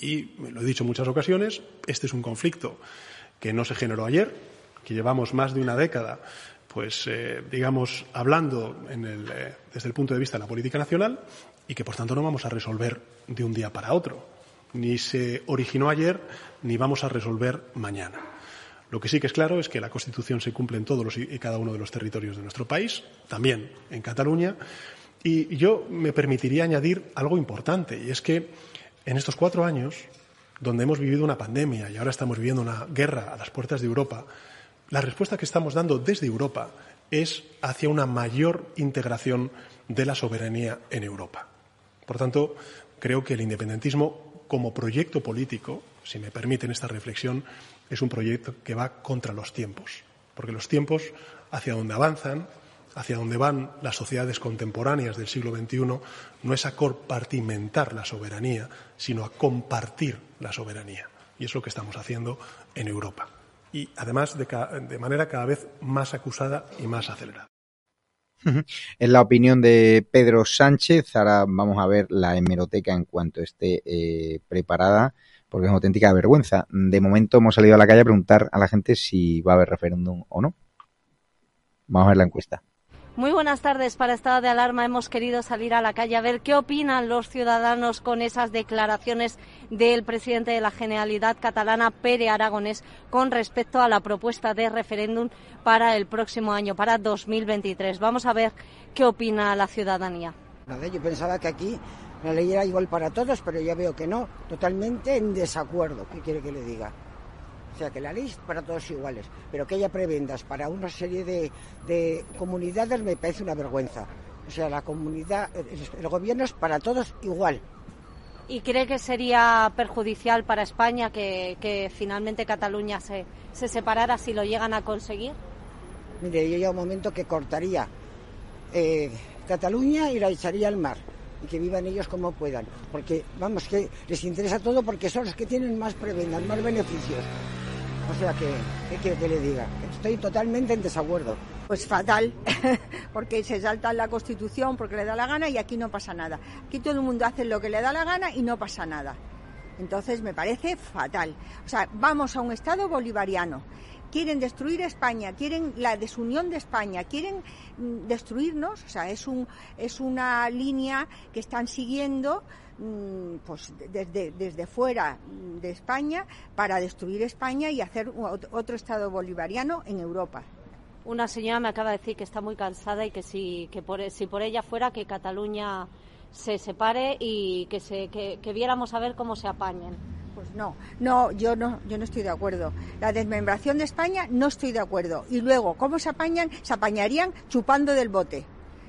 Y lo he dicho en muchas ocasiones, este es un conflicto que no se generó ayer, que llevamos más de una década, pues, eh, digamos, hablando eh, desde el punto de vista de la política nacional y que, por tanto, no vamos a resolver de un día para otro. Ni se originó ayer, ni vamos a resolver mañana. Lo que sí que es claro es que la Constitución se cumple en todos y cada uno de los territorios de nuestro país, también en Cataluña, y yo me permitiría añadir algo importante, y es que en estos cuatro años, donde hemos vivido una pandemia y ahora estamos viviendo una guerra a las puertas de Europa, la respuesta que estamos dando desde Europa es hacia una mayor integración de la soberanía en Europa. Por tanto, creo que el independentismo como proyecto político, si me permiten esta reflexión, es un proyecto que va contra los tiempos, porque los tiempos hacia donde avanzan hacia donde van las sociedades contemporáneas del siglo XXI no es a compartimentar la soberanía, sino a compartir la soberanía. Y es lo que estamos haciendo en Europa. Y además de, de manera cada vez más acusada y más acelerada. En la opinión de Pedro Sánchez, ahora vamos a ver la hemeroteca en cuanto esté eh, preparada, porque es una auténtica vergüenza. De momento hemos salido a la calle a preguntar a la gente si va a haber referéndum o no. Vamos a ver la encuesta. Muy buenas tardes. Para Estado de Alarma hemos querido salir a la calle a ver qué opinan los ciudadanos con esas declaraciones del presidente de la Generalidad catalana, Pere Aragonés, con respecto a la propuesta de referéndum para el próximo año, para 2023. Vamos a ver qué opina la ciudadanía. yo pensaba que aquí la ley era igual para todos, pero ya veo que no. Totalmente en desacuerdo. ¿Qué quiere que le diga? O sea, que la ley es para todos iguales, pero que haya prebendas para una serie de, comunidades me parece una vergüenza. O sea, la comunidad, el gobierno es para todos igual. ¿Y cree que sería perjudicial para España que, finalmente Cataluña se, se, separara si lo llegan a conseguir? Mire, yo llega un momento que cortaría eh, Cataluña y la echaría al mar y que vivan ellos como puedan. Porque, vamos, que les interesa todo porque son los que tienen más prebendas, más beneficios. O sea que, ¿qué quiere que le diga? Estoy totalmente en desacuerdo. Pues fatal, porque se salta la Constitución porque le da la gana y aquí no pasa nada. Aquí todo el mundo hace lo que le da la gana y no pasa nada. Entonces me parece fatal. O sea, vamos a un Estado bolivariano. Quieren destruir España, quieren la desunión de España, quieren mm, destruirnos, o sea, es, un, es una línea que están siguiendo mm, pues desde, desde fuera de España para destruir España y hacer otro Estado bolivariano en Europa. Una señora me acaba de decir que está muy cansada y que si, que por, si por ella fuera que Cataluña se separe y que, se, que viéramos a ver cómo se apañen. Pues no, no, yo no, yo no estoy de acuerdo. La desmembración de España no estoy de acuerdo. Y luego, ¿cómo se apañan? Se apañarían chupando del bote.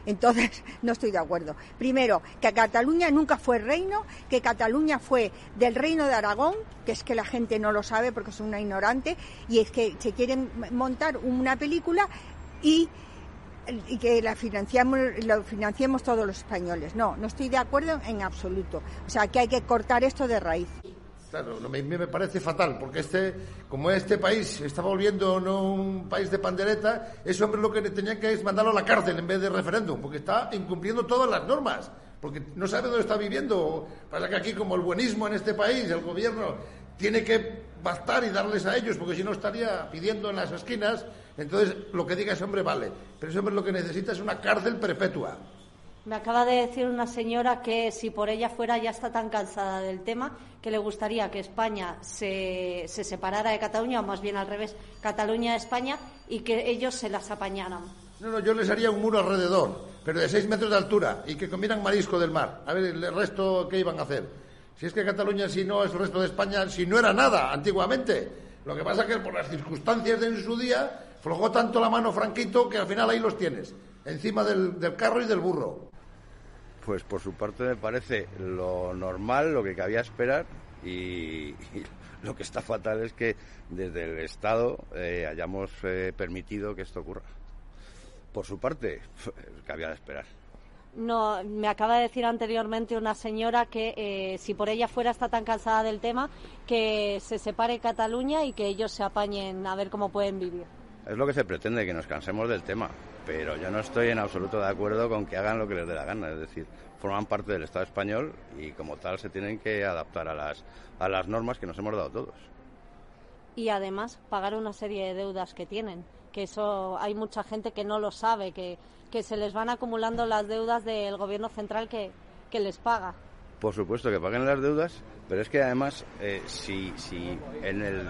Entonces, no estoy de acuerdo. Primero, que Cataluña nunca fue reino, que Cataluña fue del reino de Aragón, que es que la gente no lo sabe porque es una ignorante, y es que se quieren montar una película y y que la financiamos, lo financiemos todos los españoles. No, no estoy de acuerdo en absoluto. O sea, que hay que cortar esto de raíz. Claro, me, me parece fatal, porque este, como este país está volviendo no un país de pandereta, ese hombre lo que tenía que es mandarlo a la cárcel en vez de referéndum, porque está incumpliendo todas las normas, porque no sabe dónde está viviendo. Pasa que aquí, como el buenismo en este país, el gobierno tiene que bastar y darles a ellos, porque si no estaría pidiendo en las esquinas, entonces lo que diga ese hombre vale. Pero ese hombre lo que necesita es una cárcel perpetua. Me acaba de decir una señora que si por ella fuera ya está tan cansada del tema que le gustaría que España se, se separara de Cataluña, o más bien al revés, Cataluña España, y que ellos se las apañaran. No, no, yo les haría un muro alrededor, pero de seis metros de altura, y que comieran marisco del mar. A ver, el resto, ¿qué iban a hacer? Si es que Cataluña, si no es el resto de España, si no era nada antiguamente. Lo que pasa es que por las circunstancias de en su día, flojó tanto la mano Franquito que al final ahí los tienes, encima del, del carro y del burro pues por su parte me parece lo normal, lo que cabía esperar y, lo que está fatal es que desde el Estado eh, hayamos eh, permitido que esto ocurra. Por su parte, cabía esperar. No, me acaba de decir anteriormente una señora que eh, si por ella fuera está tan cansada del tema que se separe Cataluña y que ellos se apañen a ver cómo pueden vivir. Es lo que se pretende, que nos cansemos del tema pero yo no estoy en absoluto de acuerdo con que hagan lo que les dé la gana, es decir, forman parte del Estado español y como tal se tienen que adaptar a las, a las normas que nos hemos dado todos. Y además pagar una serie de deudas que tienen, que eso hay mucha gente que no lo sabe, que, que se les van acumulando las deudas del gobierno central que, que les paga. Por supuesto que paguen las deudas, pero es que además, eh, si, si en el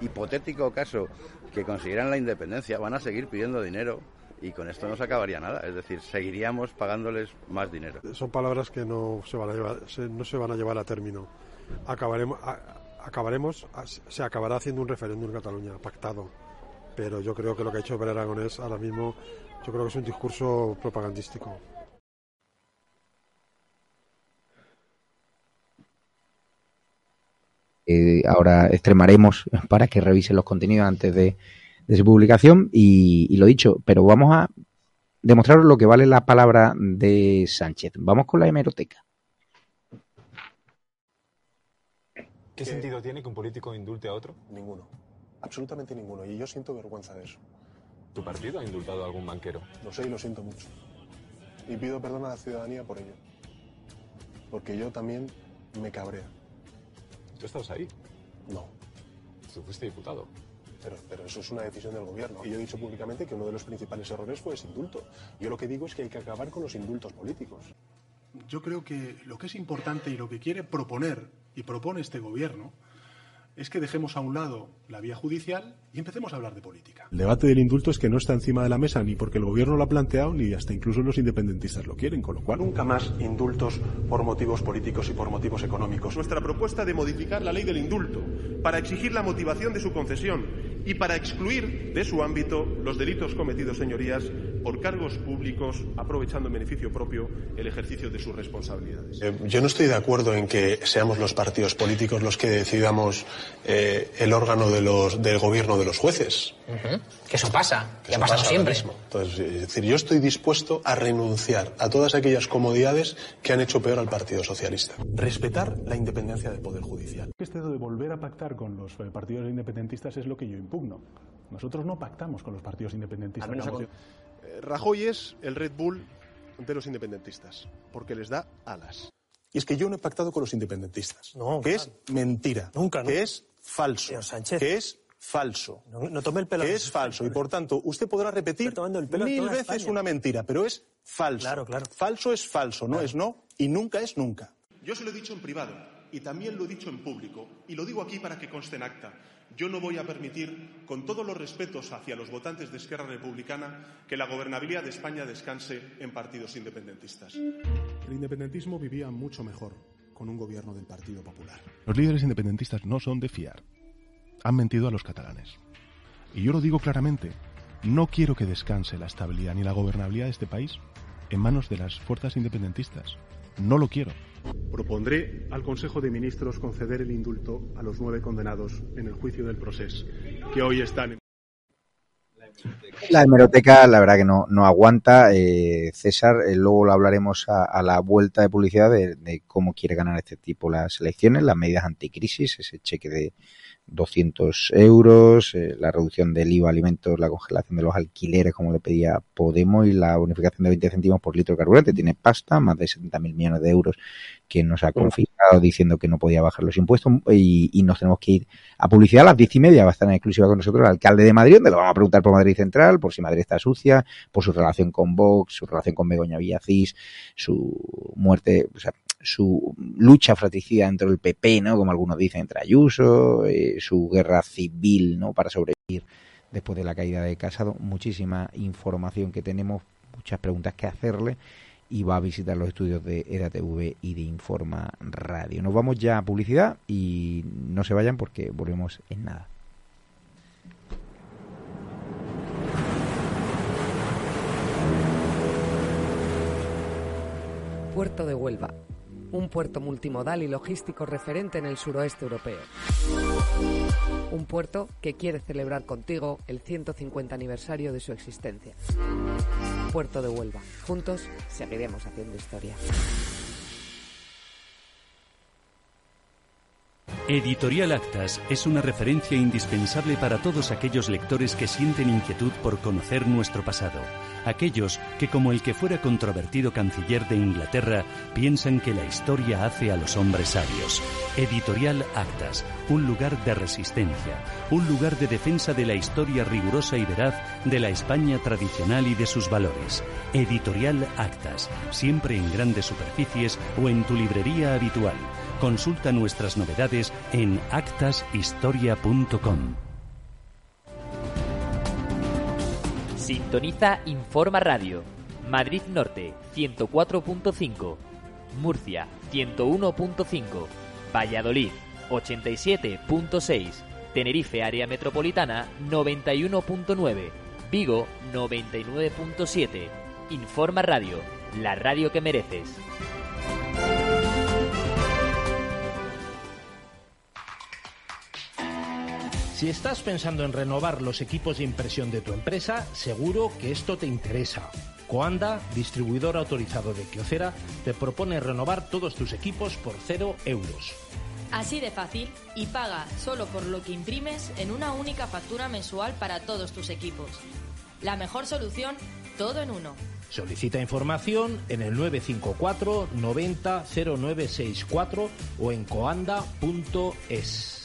hipotético caso que consiguieran la independencia, van a seguir pidiendo dinero y con esto no se acabaría nada. Es decir, seguiríamos pagándoles más dinero. Son palabras que no se van a llevar, no se van a, llevar a término. Acabaremos, acabaremos, se acabará haciendo un referéndum en Cataluña, pactado. Pero yo creo que lo que ha hecho Pere Aragonés ahora mismo, yo creo que es un discurso propagandístico. Eh, ahora extremaremos para que revisen los contenidos antes de, su publicación y, lo dicho, pero vamos a demostraros lo que vale la palabra de Sánchez. Vamos con la hemeroteca. ¿Qué sentido tiene que un político indulte a otro? Ninguno, absolutamente ninguno, y yo siento vergüenza de eso. ¿Tu partido ha indultado a algún banquero? Lo sé y lo siento mucho. Y pido perdón a la ciudadanía por ello. Porque yo también me cabrea. ¿Tú estabas ahí? No. Tú fuiste diputado. Pero, pero, eso es una decisión del gobierno. Y yo he dicho públicamente que uno de los principales errores fue ese indulto. Yo lo que digo es que hay que acabar con los indultos políticos. Yo creo que lo que es importante y lo que quiere proponer y propone este gobierno es que dejemos a un lado la vía judicial y empecemos a hablar de política. El debate del indulto es que no está encima de la mesa ni porque el gobierno lo ha planteado ni hasta incluso los independentistas lo quieren, con lo cual nunca más indultos por motivos políticos y por motivos económicos. Nuestra propuesta de modificar la ley del indulto para exigir la motivación de su concesión y para excluir de su ámbito los delitos cometidos, señorías, por cargos públicos, aprovechando en beneficio propio el ejercicio de sus responsabilidades. Eh, yo no estoy de acuerdo en que seamos los partidos políticos los que decidamos eh, el órgano de los, del gobierno de los jueces. Que eso pasa, que, ha pasado siempre. Entonces, es decir, yo estoy dispuesto a renunciar a todas aquellas comodidades que han hecho peor al Partido Socialista. Respetar la independencia del Poder Judicial. Este de volver a pactar con los eh, partidos independentistas es lo que yo impugno. Nosotros no pactamos con los partidos independentistas. Eh, Rajoy es el Red Bull de los independentistas, porque les da alas. Y es que yo no he pactado con los independentistas. No, que es mentira. Nunca, Que es falso. que es falso. No, no tome el pelo. Que es falso. Y por tanto, usde podrá repetir Está tomando el pelo a mil veces España. una mentira, pero es falso. Claro, claro. Falso es falso, no es no y nunca es nunca. Yo se lo he dicho en privado y también lo he dicho en público y lo digo aquí para que conste en acta. Yo no voy a permitir, con todos los respetos hacia los votantes de Esquerra Republicana, que la gobernabilidad de España descanse en partidos independentistas. El independentismo vivía mucho mejor con un gobierno del Partido Popular. Los líderes independentistas no son de fiar. Han mentido a los catalanes. Y yo lo digo claramente, no quiero que descanse la estabilidad ni la gobernabilidad de este país en manos de las fuerzas independentistas. No lo quiero. Propondré al Consejo de Ministros conceder el indulto a los nueve condenados en el juicio del proceso, que hoy están en... La hemeroteca, la verdad que no, no aguanta. Eh, César, eh, luego lo hablaremos a, a la vuelta de publicidad de, de cómo quiere ganar este tipo las elecciones, las medidas anticrisis, ese cheque de 200 euros, eh, la reducción del IVA alimentos, la congelación de los alquileres, como le pedía Podemos, y la bonificación de 20 céntimos por litro de carburante. Tiene pasta, más de 70.000 millones de euros que nos ha confiscado diciendo que no podía bajar los impuestos y, y nos tenemos que ir a publicidad a las diez y media. Va a estar en exclusiva con nosotros el alcalde de Madrid, donde lo vamos a preguntar por Madrid Central, por si Madrid está sucia, por su relación con Vox, su relación con Begoña Villacís, su muerte, o sea, su lucha fratricida dentro del PP, ¿no? Como algunos dicen, entre Ayuso, eh, su guerra civil, ¿no? Para sobrevivir después de la caída de Casado. Muchísima información que tenemos, muchas preguntas que hacerle y va a visitar los estudios de EDATV y de Informa Radio. Nos vamos ya a publicidad y no se vayan porque volvemos en nada. Puerto de Huelva, un puerto multimodal y logístico referente en el suroeste europeo. Un puerto que quiere celebrar contigo el 150 aniversario de su existencia. Puerto de Huelva. Juntos seguiremos haciendo historia. Editorial Actas es una referencia indispensable para todos aquellos lectores que sienten inquietud por conocer nuestro pasado, aquellos que, como el que fuera controvertido canciller de Inglaterra, piensan que la historia hace a los hombres sabios. Editorial Actas, un lugar de resistencia, un lugar de defensa de la historia rigurosa y veraz de la España tradicional y de sus valores. Editorial Actas, siempre en grandes superficies o en tu librería habitual. Consulta nuestras novedades en actashistoria.com. Sintoniza Informa Radio. Madrid Norte 104.5. Murcia 101.5. Valladolid 87.6. Tenerife Área Metropolitana 91.9. Vigo 99.7. Informa Radio, la radio que mereces. Si estás pensando en renovar los equipos de impresión de tu empresa, seguro que esto te interesa. Coanda, distribuidor autorizado de Kyocera, te propone renovar todos tus equipos por cero euros. Así de fácil y paga solo por lo que imprimes en una única factura mensual para todos tus equipos. La mejor solución, todo en uno. Solicita información en el 954 90 0964 o en coanda.es.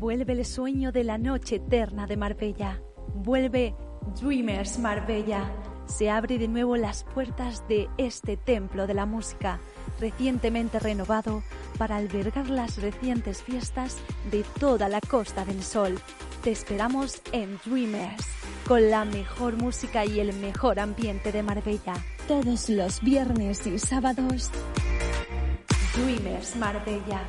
Vuelve el sueño de la noche eterna de Marbella. Vuelve Dreamers Marbella. Se abre de nuevo las puertas de este templo de la música, recientemente renovado para albergar las recientes fiestas de toda la Costa del Sol. Te esperamos en Dreamers, con la mejor música y el mejor ambiente de Marbella. Todos los viernes y sábados. Dreamers Marbella.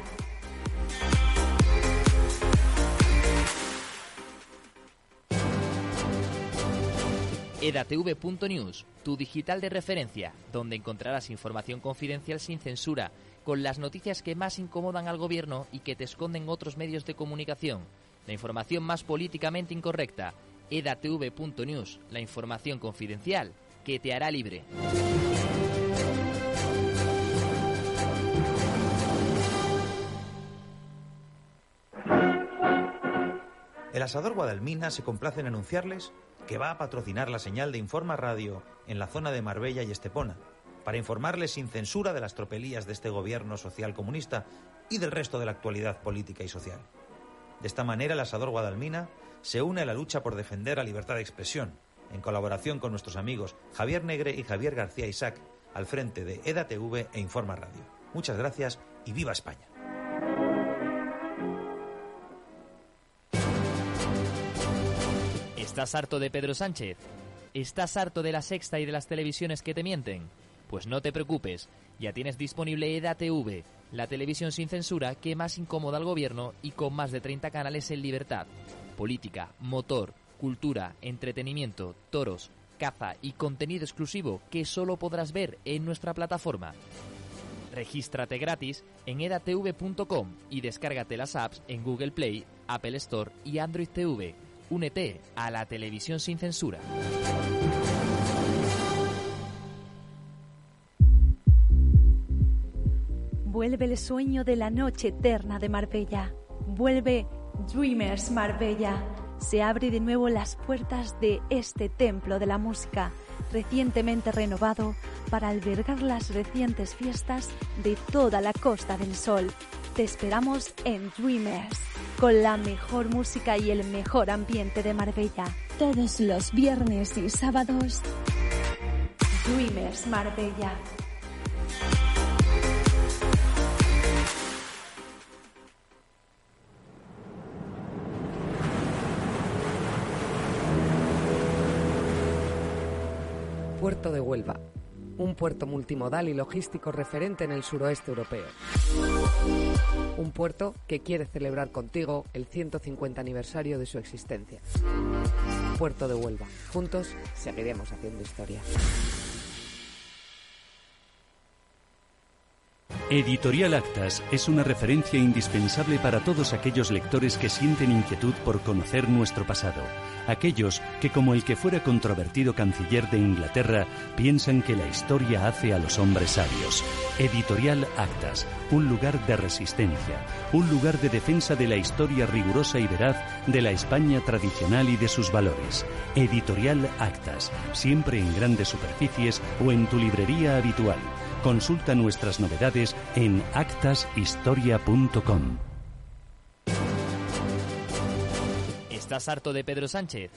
edatv.news, tu digital de referencia, donde encontrarás información confidencial sin censura, con las noticias que más incomodan al gobierno y que te esconden otros medios de comunicación. La información más políticamente incorrecta. edatv.news, la información confidencial que te hará libre. El asador Guadalmina se complace en anunciarles que va a patrocinar la señal de Informa Radio en la zona de Marbella y Estepona. para informarles sin censura de las tropelías de este gobierno social comunista y del resto de la actualidad política y social. De esta manera, el Asador Guadalmina se une a la lucha por defender la libertad de expresión, en colaboración con nuestros amigos Javier Negre y Javier García Isaac, al frente de EDATV e Informa Radio. Muchas gracias y viva España. ¿Estás harto de Pedro Sánchez? ¿Estás harto de la sexta y de las televisiones que te mienten? Pues no te preocupes, ya tienes disponible EDATV, la televisión sin censura que más incomoda al gobierno y con más de 30 canales en libertad. Política, motor, cultura, entretenimiento, toros, caza y contenido exclusivo que solo podrás ver en nuestra plataforma. Regístrate gratis en edatv.com y descárgate las apps en Google Play, Apple Store y Android TV. Únete a la televisión sin censura. Vuelve el sueño de la noche eterna de Marbella. Vuelve Dreamers Marbella. Se abre de nuevo las puertas de este templo de la música, recientemente renovado para albergar las recientes fiestas de toda la Costa del Sol. Te esperamos en Dreamers, con la mejor música y el mejor ambiente de Marbella. Todos los viernes y sábados. Dreamers Marbella. Puerto de Huelva, un puerto multimodal y logístico referente en el suroeste europeo. Un puerto que quiere celebrar contigo el 150 aniversario de su existencia. Puerto de Huelva. Juntos seguiremos haciendo historia. Editorial Actas es una referencia indispensable para todos aquellos lectores que sienten inquietud por conocer nuestro pasado, aquellos que como el que fuera controvertido canciller de Inglaterra piensan que la historia hace a los hombres sabios. Editorial Actas, un lugar de resistencia, un lugar de defensa de la historia rigurosa y veraz de la España tradicional y de sus valores. Editorial Actas, siempre en grandes superficies o en tu librería habitual. Consulta nuestras novedades en actashistoria.com. ¿Estás harto de Pedro Sánchez?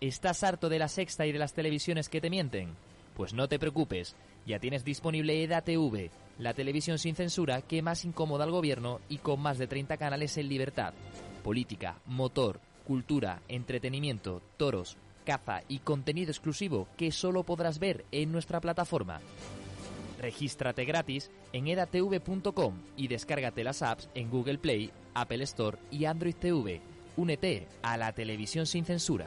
¿Estás harto de la sexta y de las televisiones que te mienten? Pues no te preocupes, ya tienes disponible EDATV, la televisión sin censura que más incomoda al gobierno y con más de 30 canales en libertad. Política, motor, cultura, entretenimiento, toros, caza y contenido exclusivo que solo podrás ver en nuestra plataforma. Regístrate gratis en edatv.com y descárgate las apps en Google Play, Apple Store y Android TV. Únete a la televisión sin censura.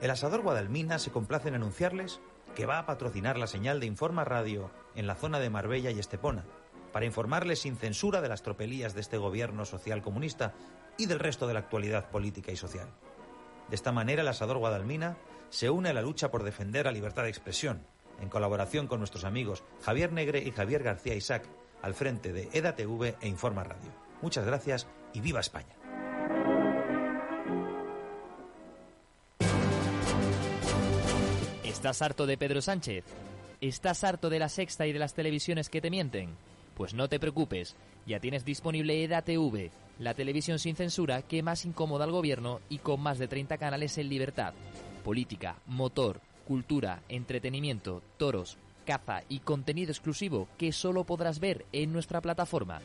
El asador Guadalmina se complace en anunciarles que va a patrocinar la señal de Informa Radio en la zona de Marbella y Estepona, para informarles sin censura de las tropelías de este gobierno social comunista y del resto de la actualidad política y social. De esta manera, el asador Guadalmina se une a la lucha por defender la libertad de expresión, en colaboración con nuestros amigos Javier Negre y Javier García Isaac, al frente de EDATV e Informa Radio. Muchas gracias y viva España. ¿Estás harto de Pedro Sánchez? ¿Estás harto de la sexta y de las televisiones que te mienten? Pues no te preocupes, ya tienes disponible EDATV, la televisión sin censura que más incomoda al gobierno y con más de 30 canales en libertad. Política, motor, cultura, entretenimiento, toros, caza y contenido exclusivo que solo podrás ver en nuestra plataforma.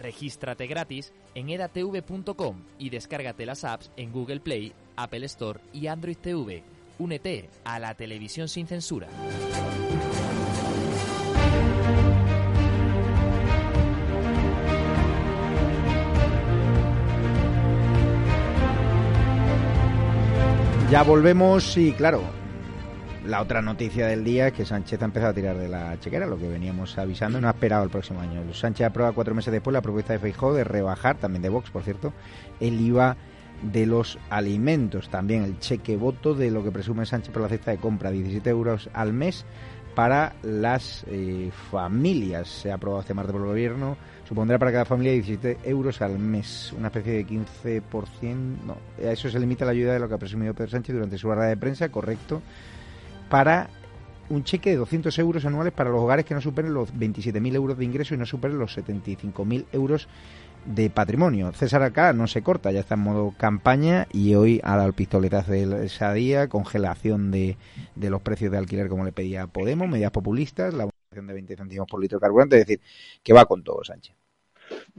Regístrate gratis en edatv.com y descárgate las apps en Google Play, Apple Store y Android TV. Únete a la televisión sin censura. Ya volvemos y claro, la otra noticia del día es que Sánchez ha empezado a tirar de la chequera, lo que veníamos avisando, no ha esperado el próximo año. Sánchez aprueba cuatro meses después la propuesta de Feijóo de rebajar, también de Vox, por cierto, el IVA de los alimentos. También el cheque voto de lo que presume Sánchez por la cesta de compra, 17 euros al mes para las eh, familias. Se ha aprobado hace martes por el gobierno. Supondrá para cada familia 17 euros al mes, una especie de 15%. No, a eso se limita la ayuda de lo que ha presumido Pedro Sánchez durante su rueda de prensa, correcto, para un cheque de 200 euros anuales para los hogares que no superen los 27.000 euros de ingreso y no superen los 75.000 euros de patrimonio. César Alcalá no se corta, ya está en modo campaña y hoy ha dado el pistoletazo de esa día, congelación de, de los precios de alquiler como le pedía Podemos, medidas populistas, la bonificación de 20 céntimos por litro de carburante, es decir, que va con todo Sánchez.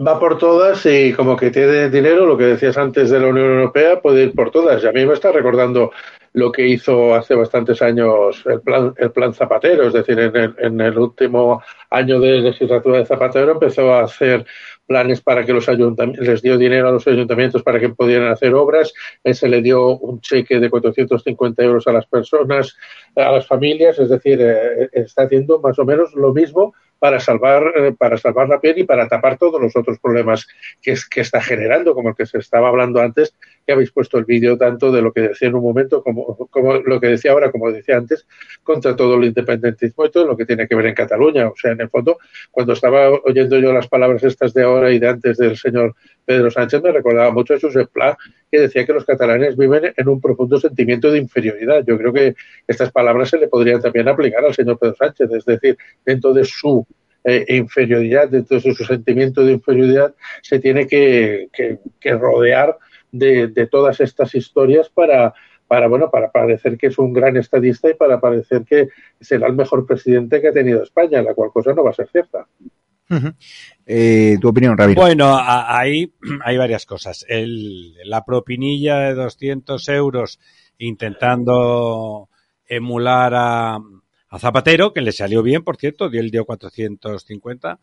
Va por todas y como que tiene dinero, lo que decías antes de la Unión Europea, puede ir por todas. Y a mí me está recordando lo que hizo hace bastantes años el plan, el plan Zapatero, es decir, en el, en el último año de legislatura de Zapatero empezó a hacer planes para que los ayuntamientos, les dio dinero a los ayuntamientos para que pudieran hacer obras, se le dio un cheque de 450 euros a las personas, a las familias, es decir, eh, está haciendo más o menos lo mismo para salvar, eh, para salvar la piel y para tapar todos los otros problemas que, que está generando, como el que se estaba hablando antes, que habéis puesto el vídeo tanto de lo que decía en un momento como, como lo que decía ahora, como decía antes, contra todo el independentismo y todo lo que tiene que ver en Cataluña. O sea, en el fondo, cuando estaba oyendo yo las palabras estas de ahora y de antes del señor Pedro Sánchez, me recordaba mucho a Josep Pla, que decía que los catalanes viven en un profundo sentimiento de inferioridad. Yo creo que estas palabras se le podrían también aplicar al señor Pedro Sánchez, es decir, dentro de su eh, inferioridad, dentro de su sentimiento de inferioridad, se tiene que, rodear de, de, todas estas historias para, para, bueno, para parecer que es un gran estadista y para parecer que será el mejor presidente que ha tenido España, la cual cosa no va a ser cierta. Uh -huh. eh, ¿Tu opinión, Ramiro? Bueno, ahí hay varias cosas. El, la propinilla de 200 euros intentando emular a, a Zapatero, que le salió bien, por cierto, él dio 450,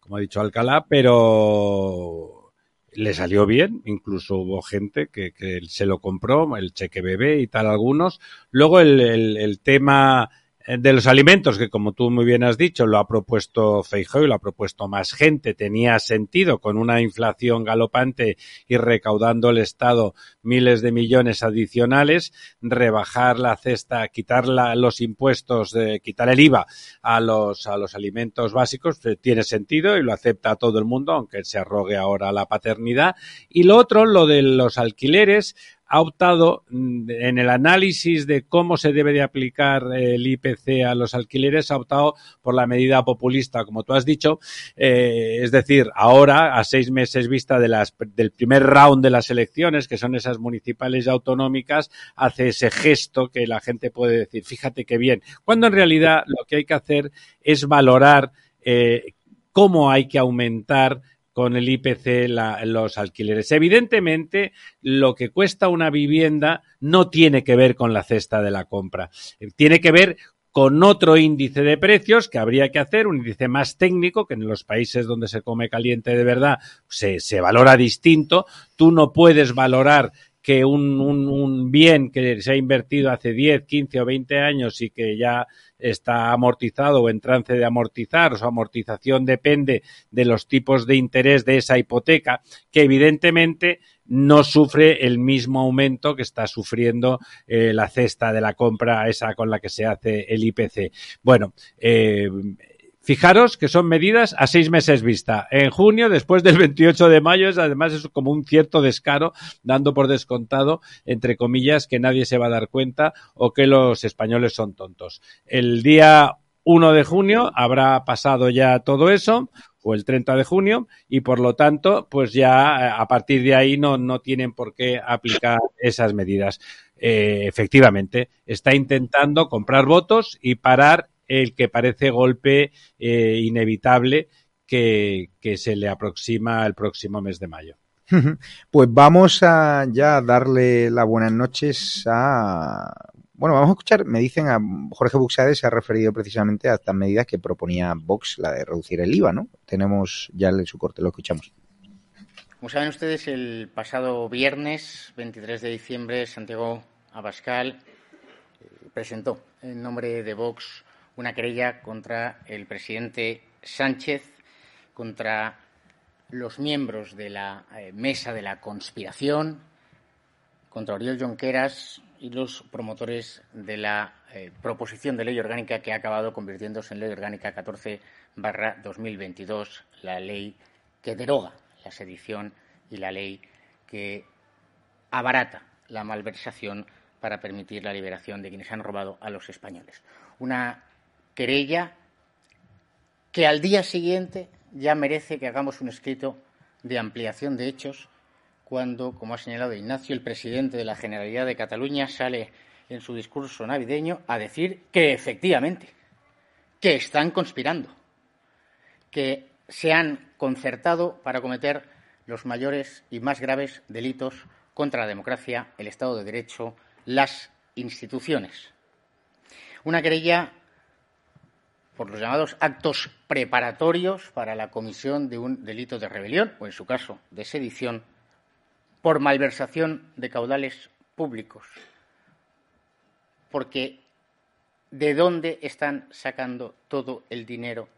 como ha dicho Alcalá, pero le salió bien, incluso hubo gente que, que se lo compró, el cheque bebé y tal, algunos. Luego el, el, el tema de los alimentos, que como tú muy bien has dicho, lo ha propuesto Feijóo y lo ha propuesto más gente, tenía sentido con una inflación galopante y recaudando el Estado miles de millones adicionales, rebajar la cesta, quitar la, los impuestos, de, quitar el IVA a los, a los alimentos básicos, eh, tiene sentido y lo acepta todo el mundo, aunque se arrogue ahora la paternidad. Y lo otro, lo de los alquileres, ha optado en el análisis de cómo se debe de aplicar el IPC a los alquileres, ha optado por la medida populista, como tú has dicho, eh, es decir, ahora, a seis meses vista del primer round de las elecciones, que son esas municipales y autonómicas, hace ese gesto que la gente puede decir, fíjate qué bien, cuando en realidad lo que hay que hacer es valorar eh, cómo hay que aumentar con el IPC la, los alquileres. Evidentemente, lo que cuesta una vivienda no tiene que ver con la cesta de la compra, tiene que ver con otro índice de precios que habría que hacer, un índice más técnico, que en los países donde se come caliente de verdad se, se valora distinto. Tú no puedes valorar que un, un, un, bien que se ha invertido hace 10, 15 o 20 años y que ya está amortizado o en trance de amortizar, o su amortización depende de los tipos de interés de esa hipoteca, que evidentemente no sufre el mismo aumento que está sufriendo eh, la cesta de la compra esa con la que se hace el IPC. Bueno, eh, Fijaros que son medidas a seis meses vista. En junio, después del 28 de mayo, es, además es como un cierto descaro, dando por descontado, entre comillas, que nadie se va a dar cuenta o que los españoles son tontos. El día 1 de junio habrá pasado ya todo eso, o el 30 de junio, y por lo tanto, pues ya a partir de ahí no, no tienen por qué aplicar esas medidas. Eh, efectivamente, está intentando comprar votos y parar el que parece golpe eh, inevitable que, que, se le aproxima el próximo mes de mayo. Pues vamos a ya darle las buenas noches a... Bueno, vamos a escuchar, me dicen a Jorge Buxade se ha referido precisamente a estas medidas que proponía Vox, la de reducir el IVA, ¿no? Tenemos ya su corte, lo escuchamos. Como saben ustedes, el pasado viernes 23 de diciembre, Santiago Abascal presentó en nombre de Vox una querella contra el presidente Sánchez, contra los miembros de la eh, mesa de la conspiración, contra Oriol Jonqueras y los promotores de la eh, proposición de ley orgánica que ha acabado convirtiéndose en ley orgánica 14 barra 2022, la ley que deroga la sedición y la ley que abarata la malversación para permitir la liberación de quienes han robado a los españoles. Una querella que al día siguiente ya merece que hagamos un escrito de ampliación de hechos cuando, como ha señalado Ignacio, el presidente de la Generalidad de Cataluña sale en su discurso navideño a decir que efectivamente, que están conspirando, que se han concertado para cometer los mayores y más graves delitos contra la democracia, el Estado de Derecho, las instituciones. Una querella por los llamados actos preparatorios para la comisión de un delito de rebelión o, en su caso, de sedición, por malversación de caudales públicos. Porque ¿de dónde están sacando todo el dinero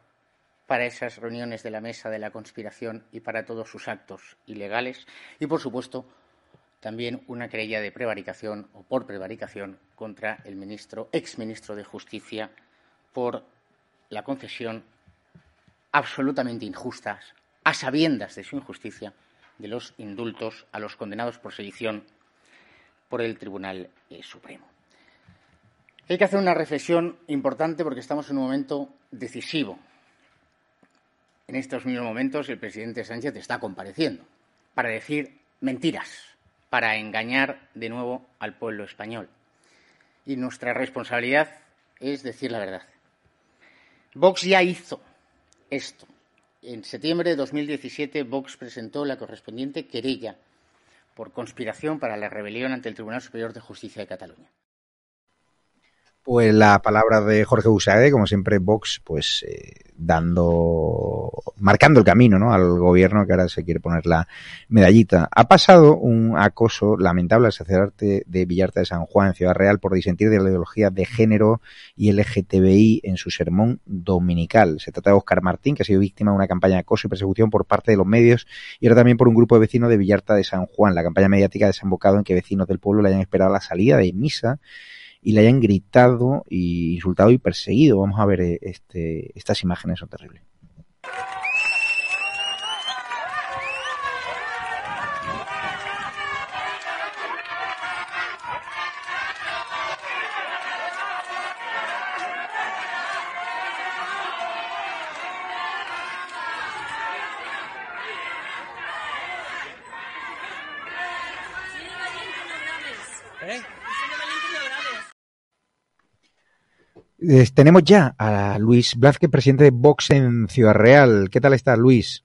para esas reuniones de la mesa de la conspiración y para todos sus actos ilegales? Y, por supuesto, también una querella de prevaricación o por prevaricación contra el ministro, exministro de Justicia, por la concesión absolutamente injustas, a sabiendas de su injusticia, de los indultos a los condenados por sedición por el Tribunal eh, Supremo. Hay que hacer una reflexión importante porque estamos en un momento decisivo. En estos mismos momentos el presidente Sánchez está compareciendo para decir mentiras, para engañar de nuevo al pueblo español. Y nuestra responsabilidad es decir la verdad. Vox ya hizo esto. En septiembre de 2017, Vox presentó la correspondiente querella por conspiración para la rebelión ante el Tribunal Superior de Justicia de Cataluña. Pues la palabra de Jorge Busaede, como siempre, Vox, pues eh, dando, marcando el camino, ¿no? Al gobierno que ahora se quiere poner la medallita. Ha pasado un acoso lamentable al sacerdote de Villarta de San Juan, en Ciudad Real, por disentir de la ideología de género y LGTBI en su sermón dominical. Se trata de Oscar Martín, que ha sido víctima de una campaña de acoso y persecución por parte de los medios y ahora también por un grupo de vecinos de Villarta de San Juan. La campaña mediática ha desembocado en que vecinos del pueblo le hayan esperado la salida de misa y le hayan gritado y insultado y perseguido. Vamos a ver eh, este, estas imágenes, son terribles. Tenemos ya a Luis Blázquez, presidente de Vox en Ciudad Real. ¿Qué tal está, Luis?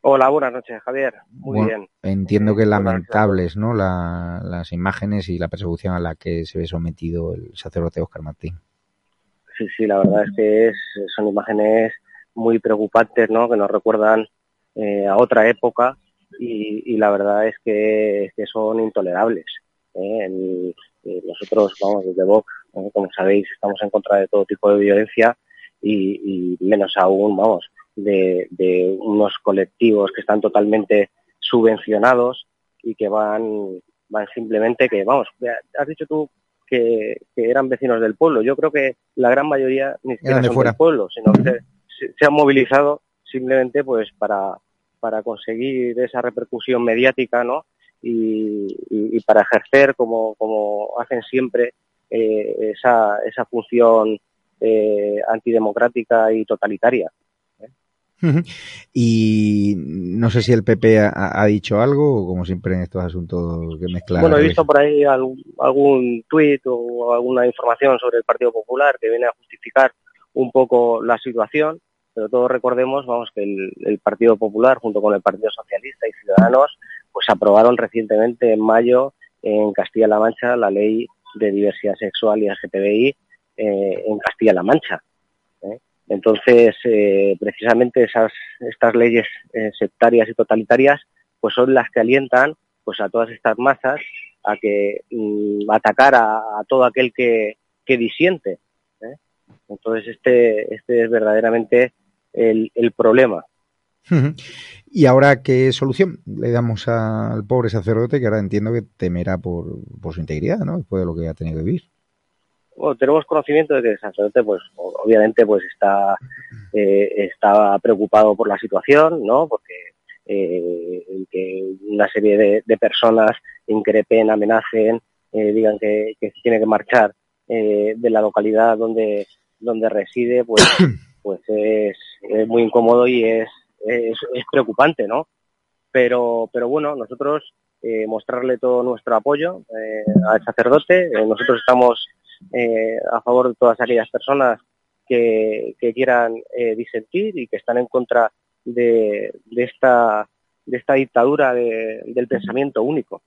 Hola, buenas noches, Javier. Muy bien. Entiendo que lamentables, ¿no? las imágenes y la persecución a la que se ve sometido el sacerdote Oscar Martín. Sí, sí, la verdad es que son imágenes muy preocupantes, ¿no? Que nos recuerdan eh, a otra época y, la verdad es que, son intolerables. ¿eh? nosotros, vamos, desde Vox como sabéis, estamos en contra de todo tipo de violencia y, menos aún, vamos, de, unos colectivos que están totalmente subvencionados y que van, van simplemente que, vamos, has dicho tú que, eran vecinos del pueblo. Yo creo que la gran mayoría ni siquiera son del pueblo, sino que se, han movilizado simplemente pues para, para conseguir esa repercusión mediática, ¿no? Y, y, para ejercer como, como hacen siempre eh, esa, esa función eh, antidemocrática y totalitaria. Y no sé si el PP ha, dicho algo, o como siempre en estos asuntos que mezclan. Bueno, he visto por ahí algún, algún tuit o alguna información sobre el Partido Popular que viene a justificar un poco la situación, pero todos recordemos, vamos, que el, el, Partido Popular junto con el Partido Socialista y Ciudadanos, pues aprobaron recientemente en mayo en Castilla-La Mancha la ley de diversidad sexual y LGTBI eh, en Castilla-La Mancha. ¿eh? Entonces, eh, precisamente esas, estas leyes sectarias y totalitarias pues son las que alientan pues a todas estas masas a que mm, atacar a, todo aquel que, que disiente. Entonces, este, este es verdaderamente el, el problema. ¿Y ahora qué solución le damos al pobre sacerdote que ahora entiendo que temerá por, por su integridad, ¿no? Después de lo que ha tenido que vivir. Bueno, tenemos conocimiento de que el sacerdote, pues, obviamente, pues está, eh, está preocupado por la situación, ¿no? Porque eh, que una serie de, de, personas increpen, amenacen, eh, digan que, que, se tiene que marchar eh, de la localidad donde, donde reside, pues, pues es, es muy incómodo y es, es, preocupante, ¿no? Pero, pero bueno, nosotros eh, mostrarle todo nuestro apoyo eh, al sacerdote. Eh, nosotros estamos a favor de todas aquellas personas que, quieran disentir y que están en contra de, esta, de esta dictadura de, del pensamiento único.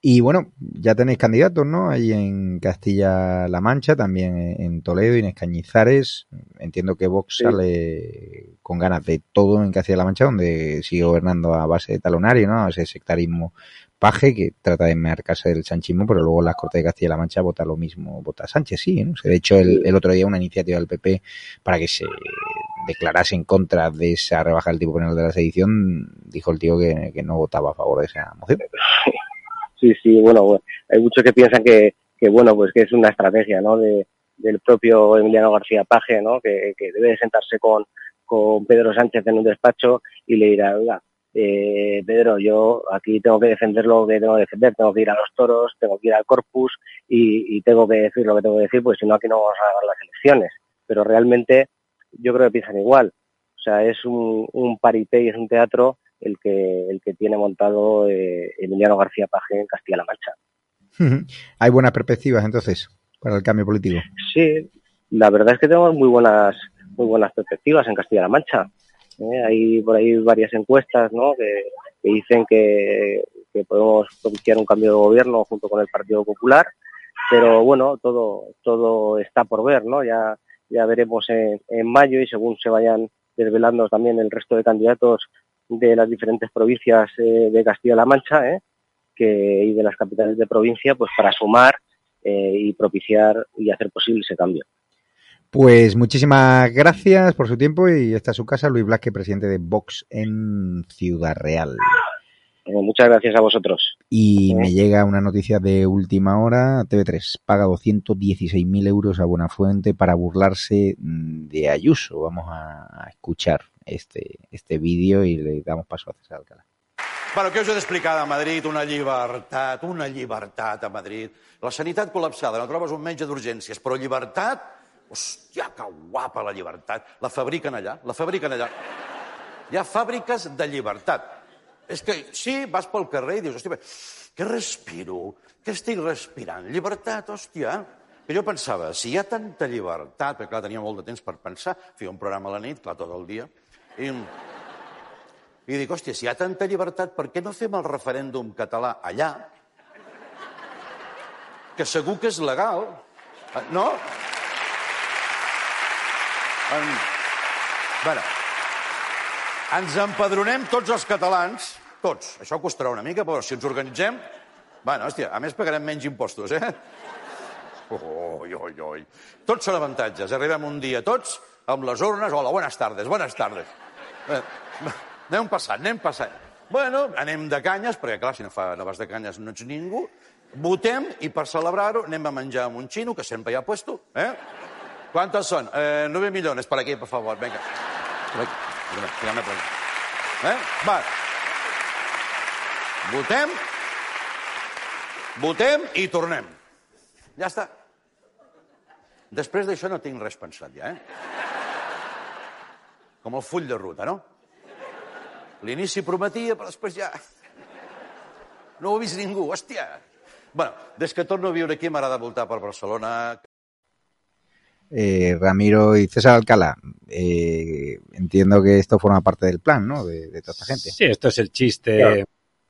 Y bueno, ya tenéis candidatos, ¿no? Ahí en Castilla-La Mancha, también en Toledo y en Escañizares. Entiendo que Vox sí. sale con ganas de todo en Castilla-La Mancha, donde sigue gobernando a base de talonario, ¿no? A ese sectarismo paje que trata de enmarcarse del sanchismo, pero luego las Cortes de Castilla-La Mancha vota lo mismo, vota Sánchez, sí, ¿no? De hecho, el, otro día una iniciativa del PP para que se declarase en contra de esa rebaja del tipo penal de la sedición, dijo el tío que, no votaba a favor de esa moción. Sí, sí, bueno, hay muchos que piensan que, bueno, pues que es una estrategia, ¿no? De, del propio Emiliano García Paje, ¿no? Que, debe sentarse con, con Pedro Sánchez en un despacho y le dirá, eh, Pedro, yo aquí tengo que defender lo que tengo que defender, tengo que ir a los toros, tengo que ir al corpus y, y tengo que decir lo que tengo que decir, pues si no aquí no vamos a ganar las elecciones. Pero realmente yo creo que piensan igual. O sea, es un, un parité y es un teatro el que, el que tiene montado eh, Emiliano García Paje en Castilla-La Mancha. ¿Hay buenas perspectivas entonces para el cambio político? Sí, la verdad es que tenemos muy buenas, muy buenas perspectivas en Castilla-La Mancha. ¿Eh? Hay por ahí varias encuestas ¿no? que, dicen que, podemos propiciar un cambio de gobierno junto con el Partido Popular, pero bueno, todo, todo está por ver, ¿no? Ya, ya veremos en, en mayo y según se vayan desvelando también el resto de candidatos de las diferentes provincias eh, de Castilla-La Mancha ¿eh? y de las capitales de provincia, pues para sumar eh, y propiciar y hacer posible ese cambio. Pues muchísimas gracias por su tiempo y está a su casa Luis Blasque, presidente de Vox en Ciudad Real. Eh, muchas gracias a vosotros. Y me llega una noticia de última hora. TV3 paga 216.000 euros a Buenafuente para burlarse de Ayuso. Vamos a, escuchar este, este vídeo i le damos paso a César Alcalá. Bueno, què us he d'explicar de Madrid? Una llibertat, una llibertat a Madrid. La sanitat col·lapsada, no trobes un metge d'urgències, però llibertat, hòstia, que guapa la llibertat. La fabriquen allà, la fabriquen allà. Hi ha fàbriques de llibertat. És que, sí, vas pel carrer i dius, hòstia, què respiro? Què estic respirant? Llibertat, hòstia. Que jo pensava, si hi ha tanta llibertat, perquè clar, tenia molt de temps per pensar, feia un programa a la nit, clar, tot el dia, i, i dic, hòstia, si hi ha tanta llibertat, per què no fem el referèndum català allà? Que segur que és legal, no? En... Bueno, ens empadronem tots els catalans, tots. Això costarà una mica, però si ens organitzem... Bueno, hòstia, a més pagarem menys impostos, eh? Oi, oi, oi. Tots són avantatges. Arribem un dia tots amb les urnes. Hola, buenas tardes, buenas tardes. Eh, anem passant, anem passant. Bueno, anem de canyes, perquè clar, si no, fa, no vas de canyes no ets ningú. Votem i per celebrar-ho anem a menjar amb un xino, que sempre hi ha puesto. Eh? ¿Cuántos son? Eh, 9 millones. Para aquí, por favor. Venga. Dígame por aquí. Eh? Va. Votem. Votem i tornem. Ja està. Després d'això no tinc res pensat ja, eh? Com el full de ruta, no? L'inici prometia, però després ja... No ho ha vist ningú, hòstia. Bueno, des que torno a viure aquí m'agrada voltar per Barcelona. Eh, Ramiro y César Alcalá, eh, entiendo que esto forma parte del plan, ¿no? De, de, toda esta gente. Sí, esto es el chiste. Claro.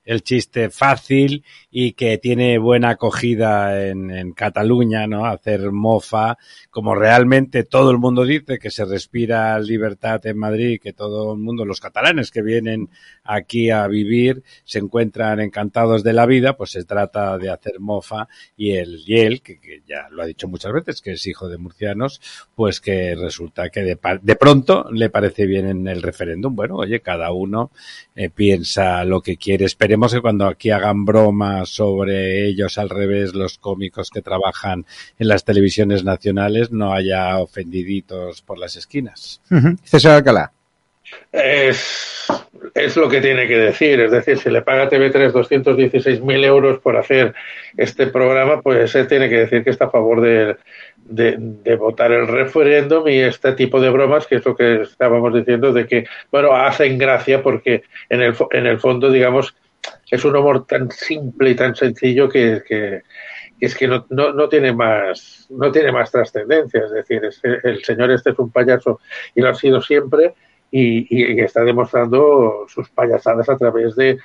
El chiste fácil y que tiene buena acogida en, en, Cataluña, ¿no? Hacer mofa, como realmente todo el mundo dice que se respira libertad en Madrid, que todo el mundo, los catalanes que vienen aquí a vivir, se encuentran encantados de la vida, pues se trata de hacer mofa y el y él, que, que ya lo ha dicho muchas veces, que es hijo de murcianos, pues que resulta que de, de pronto le parece bien en el referéndum. Bueno, oye, cada uno eh, piensa lo que quiere. Esperemos que cuando aquí hagan bromas sobre ellos al revés, los cómicos que trabajan en las televisiones nacionales, no haya ofendiditos por las esquinas. Uh -huh. César Alcalá. Es, es lo que tiene que decir. Es decir, si le paga TV3 216.000 euros por hacer este programa, pues él tiene que decir que está a favor de, de, de, votar el referéndum y este tipo de bromas, que es lo que estábamos diciendo, de que, bueno, hacen gracia porque en el, en el fondo, digamos, es un humor tan simple y tan sencillo que, es que no, no, no, tiene más no tiene más trascendencia. Es decir, es, el señor este es un payaso y lo ha sido siempre y, y, está demostrando sus payasadas a través de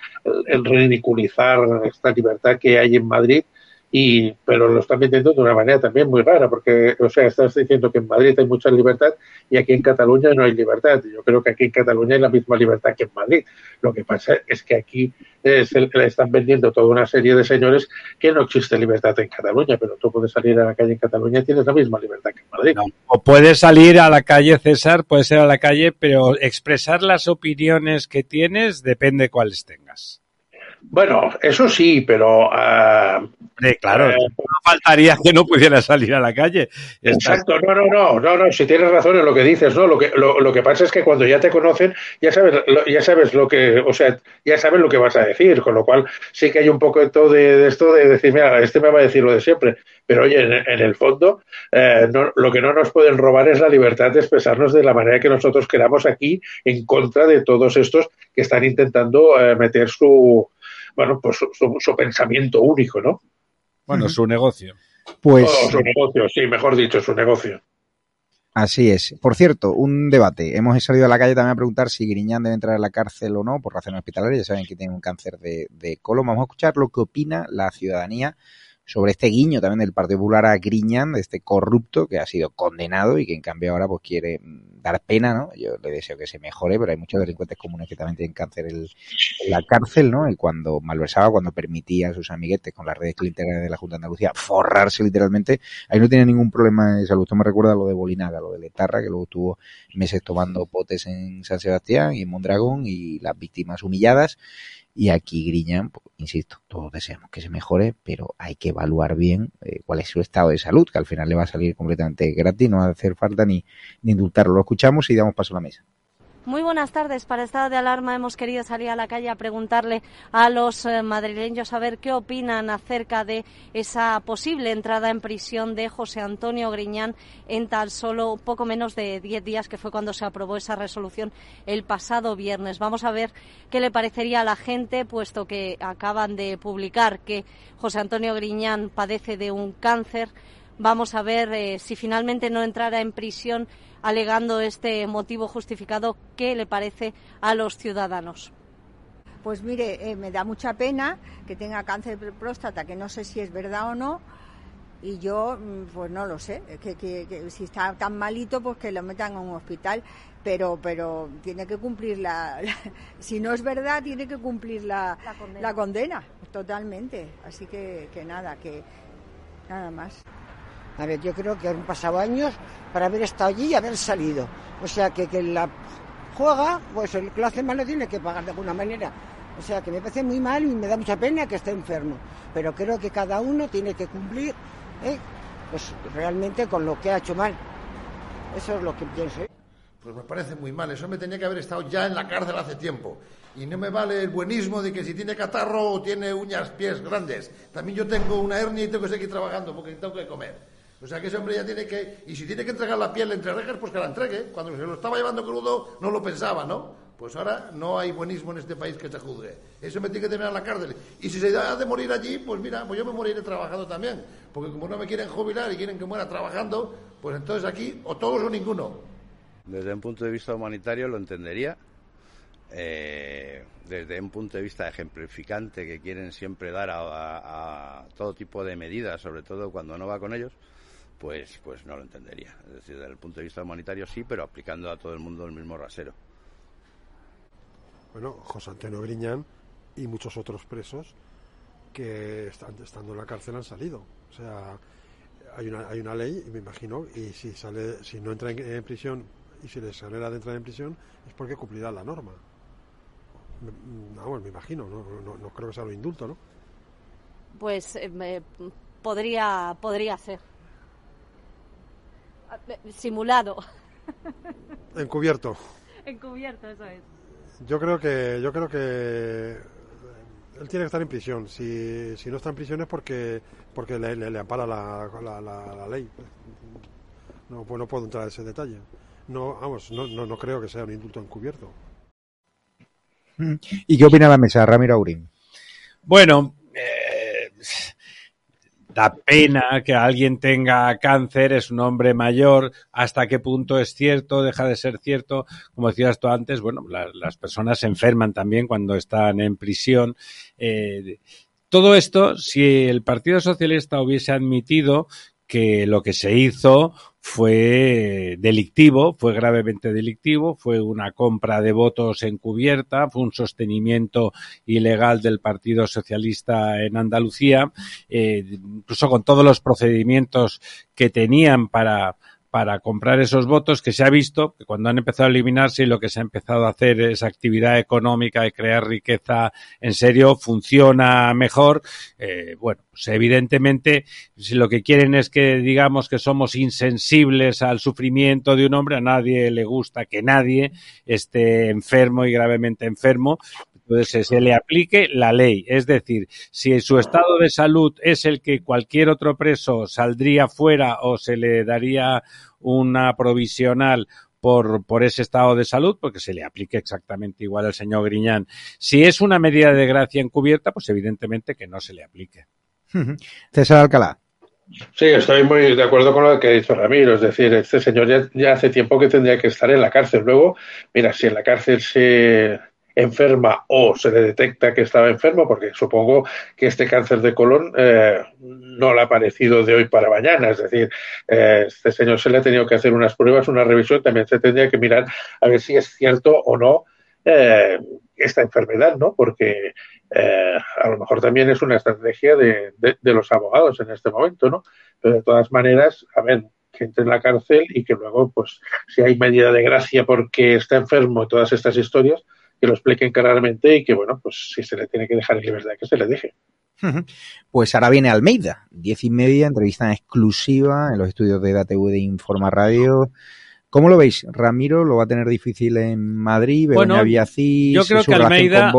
el ridiculizar esta libertad que hay en Madrid y pero lo están vendiendo de una manera también muy rara porque o sea estás diciendo que en Madrid hay mucha libertad y aquí en Cataluña no hay libertad. Yo creo que aquí en Cataluña hay la misma libertad que en Madrid. Lo que pasa es que aquí es el, le están vendiendo toda una serie de señores que no existe libertad en Cataluña pero tú puedes salir a la calle en Cataluña y tienes la misma libertad que en Madrid. O puedes salir a la calle César puedes ser a la calle pero expresar las opiniones que tienes depende cuáles tengas bueno, eso sí, pero. Uh, claro, eh, no faltaría que no pudiera salir a la calle. Exacto, no, no, no, no, no, si tienes razón en lo que dices, ¿no? Lo que, lo, lo que pasa es que cuando ya te conocen, ya sabes, lo, ya sabes lo que, o sea, ya sabes lo que vas a decir, con lo cual sí que hay un poco de, de esto de decir, mira, este me va a decir lo de siempre, pero oye, en, en el fondo, eh, no, lo que no nos pueden robar es la libertad de expresarnos de la manera que nosotros queramos aquí, en contra de todos estos que están intentando eh, meter su bueno, pues su, su, su, pensamiento único, ¿no? Bueno, su negocio. Pues. Oh, su negocio, sí, mejor dicho, su negocio. Así es. Por cierto, un debate. Hemos salido a la calle también a preguntar si Griñán debe entrar a la cárcel o no por razones hospitalarias. Ya saben que tiene un cáncer de, de colon. Vamos a escuchar lo que opina la ciudadanía sobre este guiño también del Partido Popular a Griñán, de este corrupto que ha sido condenado y que en cambio ahora pues quiere dar pena, ¿no? Yo le deseo que se mejore, pero hay muchos delincuentes comunes que también tienen cáncer en, la cárcel, ¿no? Y cuando malversaba, cuando permitía a sus amiguetes con las redes clientelares de la Junta de Andalucía forrarse literalmente, ahí no tiene ningún problema de salud. Esto me recuerda lo de Bolinaga, lo de Letarra, que luego tuvo meses tomando potes en San Sebastián y en Mondragón y las víctimas humilladas y aquí Griñán, pues, insisto, todos deseamos que se mejore, pero hay que evaluar bien eh, cuál es su estado de salud, que al final le va a salir completamente gratis, no va a hacer falta ni, ni indultarlo. Lo escuchamos y damos paso a la mesa. Muy buenas tardes. Para estado de alarma hemos querido salir a la calle a preguntarle a los eh, madrileños a ver qué opinan acerca de esa posible entrada en prisión de José Antonio Griñán en tan solo poco menos de 10 días, que fue cuando se aprobó esa resolución el pasado viernes. Vamos a ver qué le parecería a la gente, puesto que acaban de publicar que José Antonio Griñán padece de un cáncer. Vamos a ver eh, si finalmente no entrara en prisión alegando este motivo justificado, ¿qué le parece a los ciudadanos? Pues mire, eh, me da mucha pena que tenga cáncer de próstata, que no sé si es verdad o no, y yo, pues no lo sé, que, que, que, si está tan malito, pues que lo metan a un hospital, pero, pero tiene que cumplir la, la si no es verdad, tiene que cumplir la, la, condena. la condena, totalmente. Así que, que nada, que nada más. A ver, yo creo que han pasado años para haber estado allí y haber salido. O sea, que, que la juega, pues el que lo hace mal lo tiene que pagar de alguna manera. O sea, que me parece muy mal y me da mucha pena que esté enfermo. Pero creo que cada uno tiene que cumplir, ¿eh? pues realmente con lo que ha hecho mal. Eso es lo que pienso. ¿eh? Pues me parece muy mal. Eso me tenía que haber estado ya en la cárcel hace tiempo. Y no me vale el buenismo de que si tiene catarro o tiene uñas, pies grandes. También yo tengo una hernia y tengo que seguir trabajando porque tengo que comer. O sea que ese hombre ya tiene que. Y si tiene que entregar la piel entre rejas, pues que la entregue. Cuando se lo estaba llevando crudo, no lo pensaba, ¿no? Pues ahora no hay buenismo en este país que se juzgue. Eso me tiene que en la cárcel. Y si se da de morir allí, pues mira, pues yo me moriré trabajando también. Porque como no me quieren jubilar y quieren que muera trabajando, pues entonces aquí o todos o ninguno. Desde un punto de vista humanitario lo entendería, eh, desde un punto de vista ejemplificante que quieren siempre dar a, todo tipo de medidas, sobre todo cuando no va con ellos, pues, pues no lo entendería. Es decir, desde el punto de vista humanitario sí, pero aplicando a todo el mundo el mismo rasero. Bueno, José Antonio Griñán y muchos otros presos que están, estando en la cárcel han salido. O sea, hay una, hay una ley, me imagino, y si sale, si no entra en, prisión y si les sale de entrar en prisión, es porque cumplirá la norma. Me, me imagino, no, no, creo que sea lo indulto, ¿no? Pues eh, podría, podría ser. Simulado. Encubierto. Encubierto, eso es. Yo creo que, yo creo que él tiene que estar en prisión. Si, si no está en prisión es porque, porque le, le, ampara la, la, la, ley. No, pues no puedo entrar en ese detalle. No, vamos, no, no, no creo que sea un indulto encubierto. ¿Y qué opina la mesa, Ramiro Aurín? Bueno, da pena que alguien tenga cáncer, es un hombre mayor, hasta qué punto es cierto, deja de ser cierto. Como decías tú antes, bueno, las personas se enferman también cuando están en prisión. Eh, todo esto, si el Partido Socialista hubiese admitido que lo que se hizo fue delictivo, fue gravemente delictivo, fue una compra de votos encubierta, fue un sostenimiento ilegal del Partido Socialista en Andalucía, eh, incluso con todos los procedimientos que tenían para para comprar esos votos que se ha visto que cuando han empezado a eliminarse y lo que se ha empezado a hacer es actividad económica y crear riqueza en serio funciona mejor. Eh, bueno, pues evidentemente si lo que quieren es que digamos que somos insensibles al sufrimiento de un hombre, a nadie le gusta que nadie esté enfermo y gravemente enfermo entonces se le aplique la ley. Es decir, si su estado de salud es el que cualquier otro preso saldría fuera o se le daría una provisional por, por ese estado de salud, porque se le aplique exactamente igual al señor Griñán. Si es una medida de gracia encubierta, pues evidentemente que no se le aplique. César Alcalá. Sí, estoy muy de acuerdo con lo que ha dicho Ramiro. Es decir, este señor ya, ya, hace tiempo que tendría que estar en la cárcel. Luego, mira, si en la cárcel se, enferma o se le detecta que estaba enfermo, porque supongo que este cáncer de colon eh, no le ha aparecido de hoy para mañana. Es decir, eh, este señor se le ha tenido que hacer unas pruebas, una revisión, también se tendría que mirar a ver si es cierto o no eh, esta enfermedad, ¿no? Porque a lo mejor también es una estrategia de, de, los abogados en este momento, ¿no? Pero de todas maneras, a ver, que entre en la cárcel y que luego, pues, si hay medida de gracia porque está enfermo y todas estas historias, que lo expliquen claramente y que, bueno, pues si se le tiene que dejar en libertad, que se le deje. Pues ahora viene Almeida, diez y media, entrevista exclusiva en los estudios de DATV de Informa Radio. ¿Cómo lo veis? Ramiro lo va a tener difícil en Madrid, bueno, yo creo que Almeida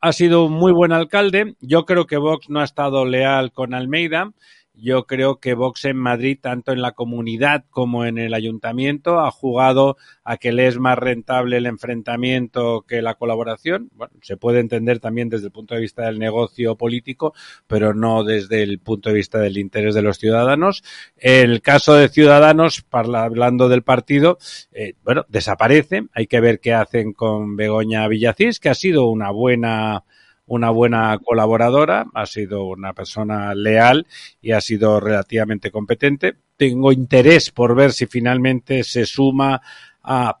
ha sido un muy buen alcalde. Yo creo que Vox no ha estado leal con Almeida. Yo creo que Vox en Madrid, tanto en la comunidad como en el ayuntamiento, ha jugado a que le es más rentable el enfrentamiento que la colaboración. Bueno, se puede entender también desde el punto de vista del negocio político, pero no desde el punto de vista del interés de los ciudadanos. El caso de Ciudadanos, hablando del partido, eh, bueno, desaparece. Hay que ver qué hacen con Begoña Villacís, que ha sido una buena una buena colaboradora, ha sido una persona leal y ha sido relativamente competente. Tengo interés por ver si finalmente se suma a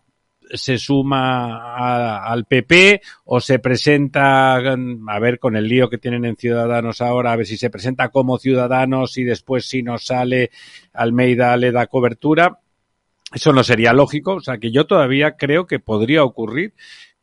se suma al PP o se presenta, a ver, con el lío que tienen en Ciudadanos ahora, a ver si se presenta como Ciudadanos y después si nos sale Almeida le da cobertura. Eso no sería lógico, o sea que yo todavía creo que podría ocurrir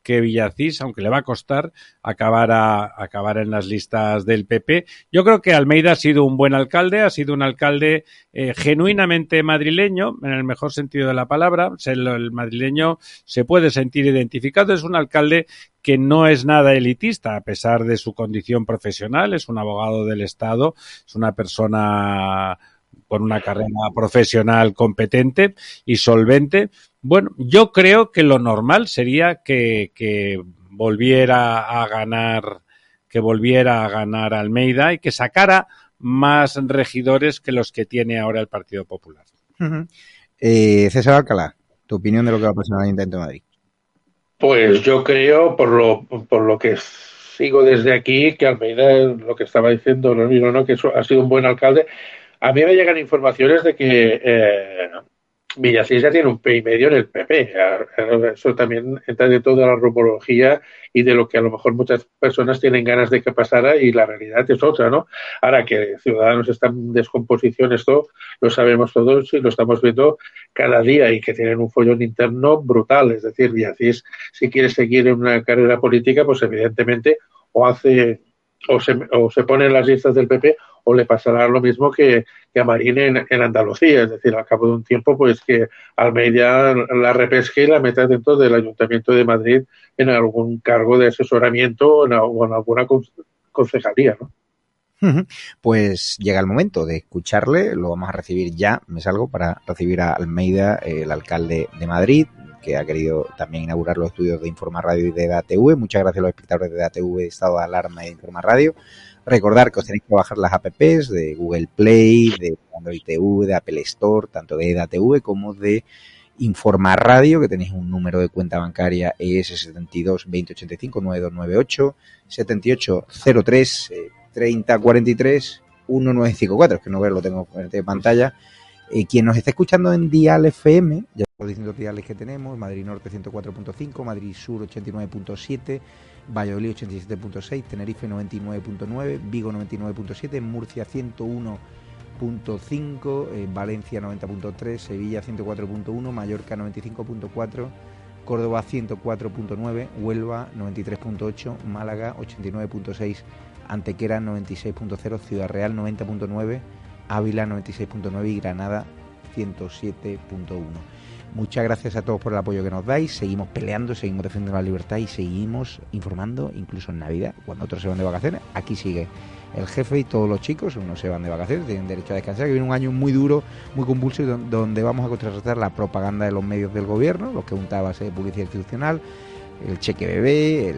que Villacís, aunque le va a costar, acabar, acabar en las listas del PP. Yo creo que Almeida ha sido un buen alcalde, ha sido un alcalde eh, genuinamente madrileño, en el mejor sentido de la palabra. El, el madrileño se puede sentir identificado. Es un alcalde que no es nada elitista, a pesar de su condición profesional. Es un abogado del Estado, es una persona con una carrera profesional competente y solvente. Bueno, yo creo que lo normal sería que, que volviera a ganar, que volviera a ganar Almeida y que sacara más regidores que los que tiene ahora el Partido Popular. eh, César Alcalá, tu opinión de lo que va a pasar en el Intento de Madrid. Pues yo creo, por lo, por lo que sigo desde aquí, que Almeida, lo que estaba diciendo, no, no, no, que ha sido un buen alcalde. A mí me llegan informaciones de que eh, Villacís ya tiene un P y medio en el PP. Eso también entra de toda la rumorología y de lo que a lo mejor muchas personas tienen ganas de que pasara y la realidad es otra, ¿no? Ahora que Ciudadanos está en descomposición, esto lo sabemos todos y lo estamos viendo cada día y que tienen un follón interno brutal. Es decir, Villacís, si quiere seguir en una carrera política, pues evidentemente o hace o se, o se pone en las listas del PP o le pasará lo mismo que, a Marín en, Andalucía, es decir, al cabo de un tiempo, pues que Almeida la repesque y la meta dentro del Ayuntamiento de Madrid en algún cargo de asesoramiento o en, alguna concejalía, ¿no? Pues llega el momento de escucharle, lo vamos a recibir ya, me salgo para recibir a Almeida, el alcalde de Madrid, que ha querido también inaugurar los estudios de Informa Radio y de DATV. Muchas gracias a los espectadores de DATV, Estado de Alarma y de Informa Radio. Recordar que os tenéis que bajar las apps de Google Play, de Android TV, de Apple Store, tanto de EDATV como de Informa Radio, que tenéis un número de cuenta bancaria ES72 2085 9298 7803 3043 1954, es que no verlo, lo tengo en pantalla. Eh, quien nos está escuchando en Dial FM, ya los distintos diales que tenemos, Madrid Norte 104.5, Madrid Sur 89.7, Valladolid 87.6, Tenerife 99.9, Vigo 99.7, Murcia 101.5, eh, Valencia 90.3, Sevilla 104.1, Mallorca 95.4, Córdoba 104.9, Huelva 93.8, Málaga 89.6, Antequera 96.0, Ciudad Real 90.9, Ávila 96.9 y Granada 107.1. Muchas gracias a todos por el apoyo que nos dais. Seguimos peleando, seguimos defendiendo la libertad y seguimos informando, incluso en Navidad, cuando otros se van de vacaciones. Aquí sigue el jefe y todos los chicos, unos se van de vacaciones, tienen derecho a descansar, que viene un año muy duro, muy convulso, donde vamos a contrarrestar la propaganda de los medios del gobierno, los que juntaba a de publicidad institucional, el cheque bebé,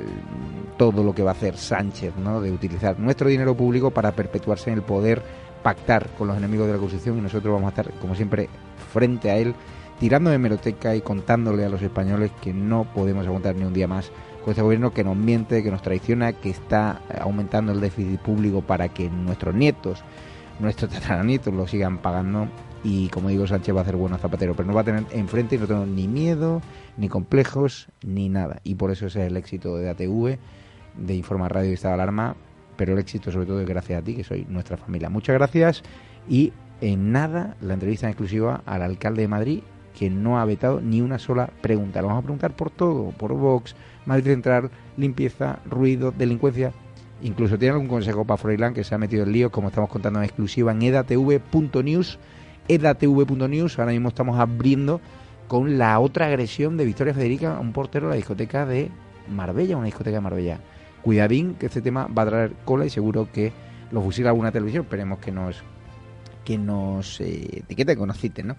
todo lo que va a hacer Sánchez, ¿no? de utilizar nuestro dinero público para perpetuarse en el poder, pactar con los enemigos de la Constitución y nosotros vamos a estar, como siempre, frente a él tirando de meroteca y contándole a los españoles que no podemos aguantar ni un día más con este gobierno que nos miente, que nos traiciona, que está aumentando el déficit público para que nuestros nietos, nuestros tataranietos lo sigan pagando. Y como digo, Sánchez va a hacer bueno zapatero, pero no va a tener enfrente y no tengo ni miedo, ni complejos, ni nada. Y por eso ese es el éxito de ATV, de Informa Radio y Estado Alarma, pero el éxito sobre todo es gracias a ti, que soy nuestra familia. Muchas gracias y en nada la entrevista en exclusiva al alcalde de Madrid que no ha vetado ni una sola pregunta. Lo vamos a preguntar por todo, por Vox, Madrid Central, limpieza, ruido, delincuencia. Incluso tiene algún consejo para Froilán que se ha metido en lío, como estamos contando en exclusiva en edatv.news. edatv.news, ahora mismo estamos abriendo con la otra agresión de Victoria Federica a un portero de la discoteca de Marbella, una discoteca de Marbella. Cuidadín, que este tema va a traer cola y seguro que lo fusila alguna televisión. Esperemos que nos que nos eh, etiqueten, que nos citen, ¿no?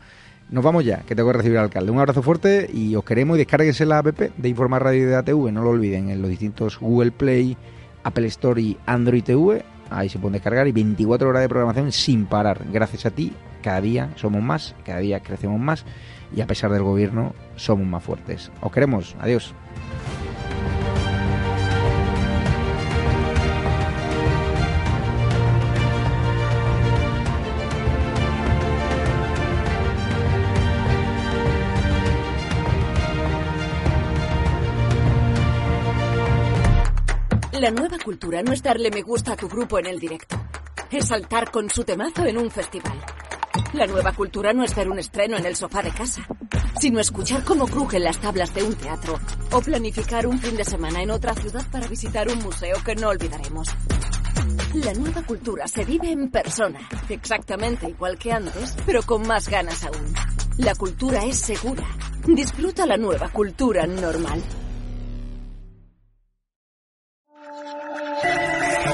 Nos vamos ya, que tengo que recibir al alcalde. Un abrazo fuerte y os queremos y descárguense la app de Informar Radio de ATV, no lo olviden, en los distintos Google Play, Apple Store y Android TV. Ahí se pueden descargar y 24 horas de programación sin parar. Gracias a ti, cada día somos más, cada día crecemos más y a pesar del gobierno somos más fuertes. Os queremos, adiós. Cultura no es darle me gusta a tu grupo en el directo. Es saltar con su temazo en un festival. La nueva cultura no es ver un estreno en el sofá de casa, sino escuchar cómo crujen las tablas de un teatro o planificar un fin de semana en otra ciudad para visitar un museo que no olvidaremos. La nueva cultura se vive en persona, exactamente igual que antes, pero con más ganas aún. La cultura es segura. Disfruta la nueva cultura normal.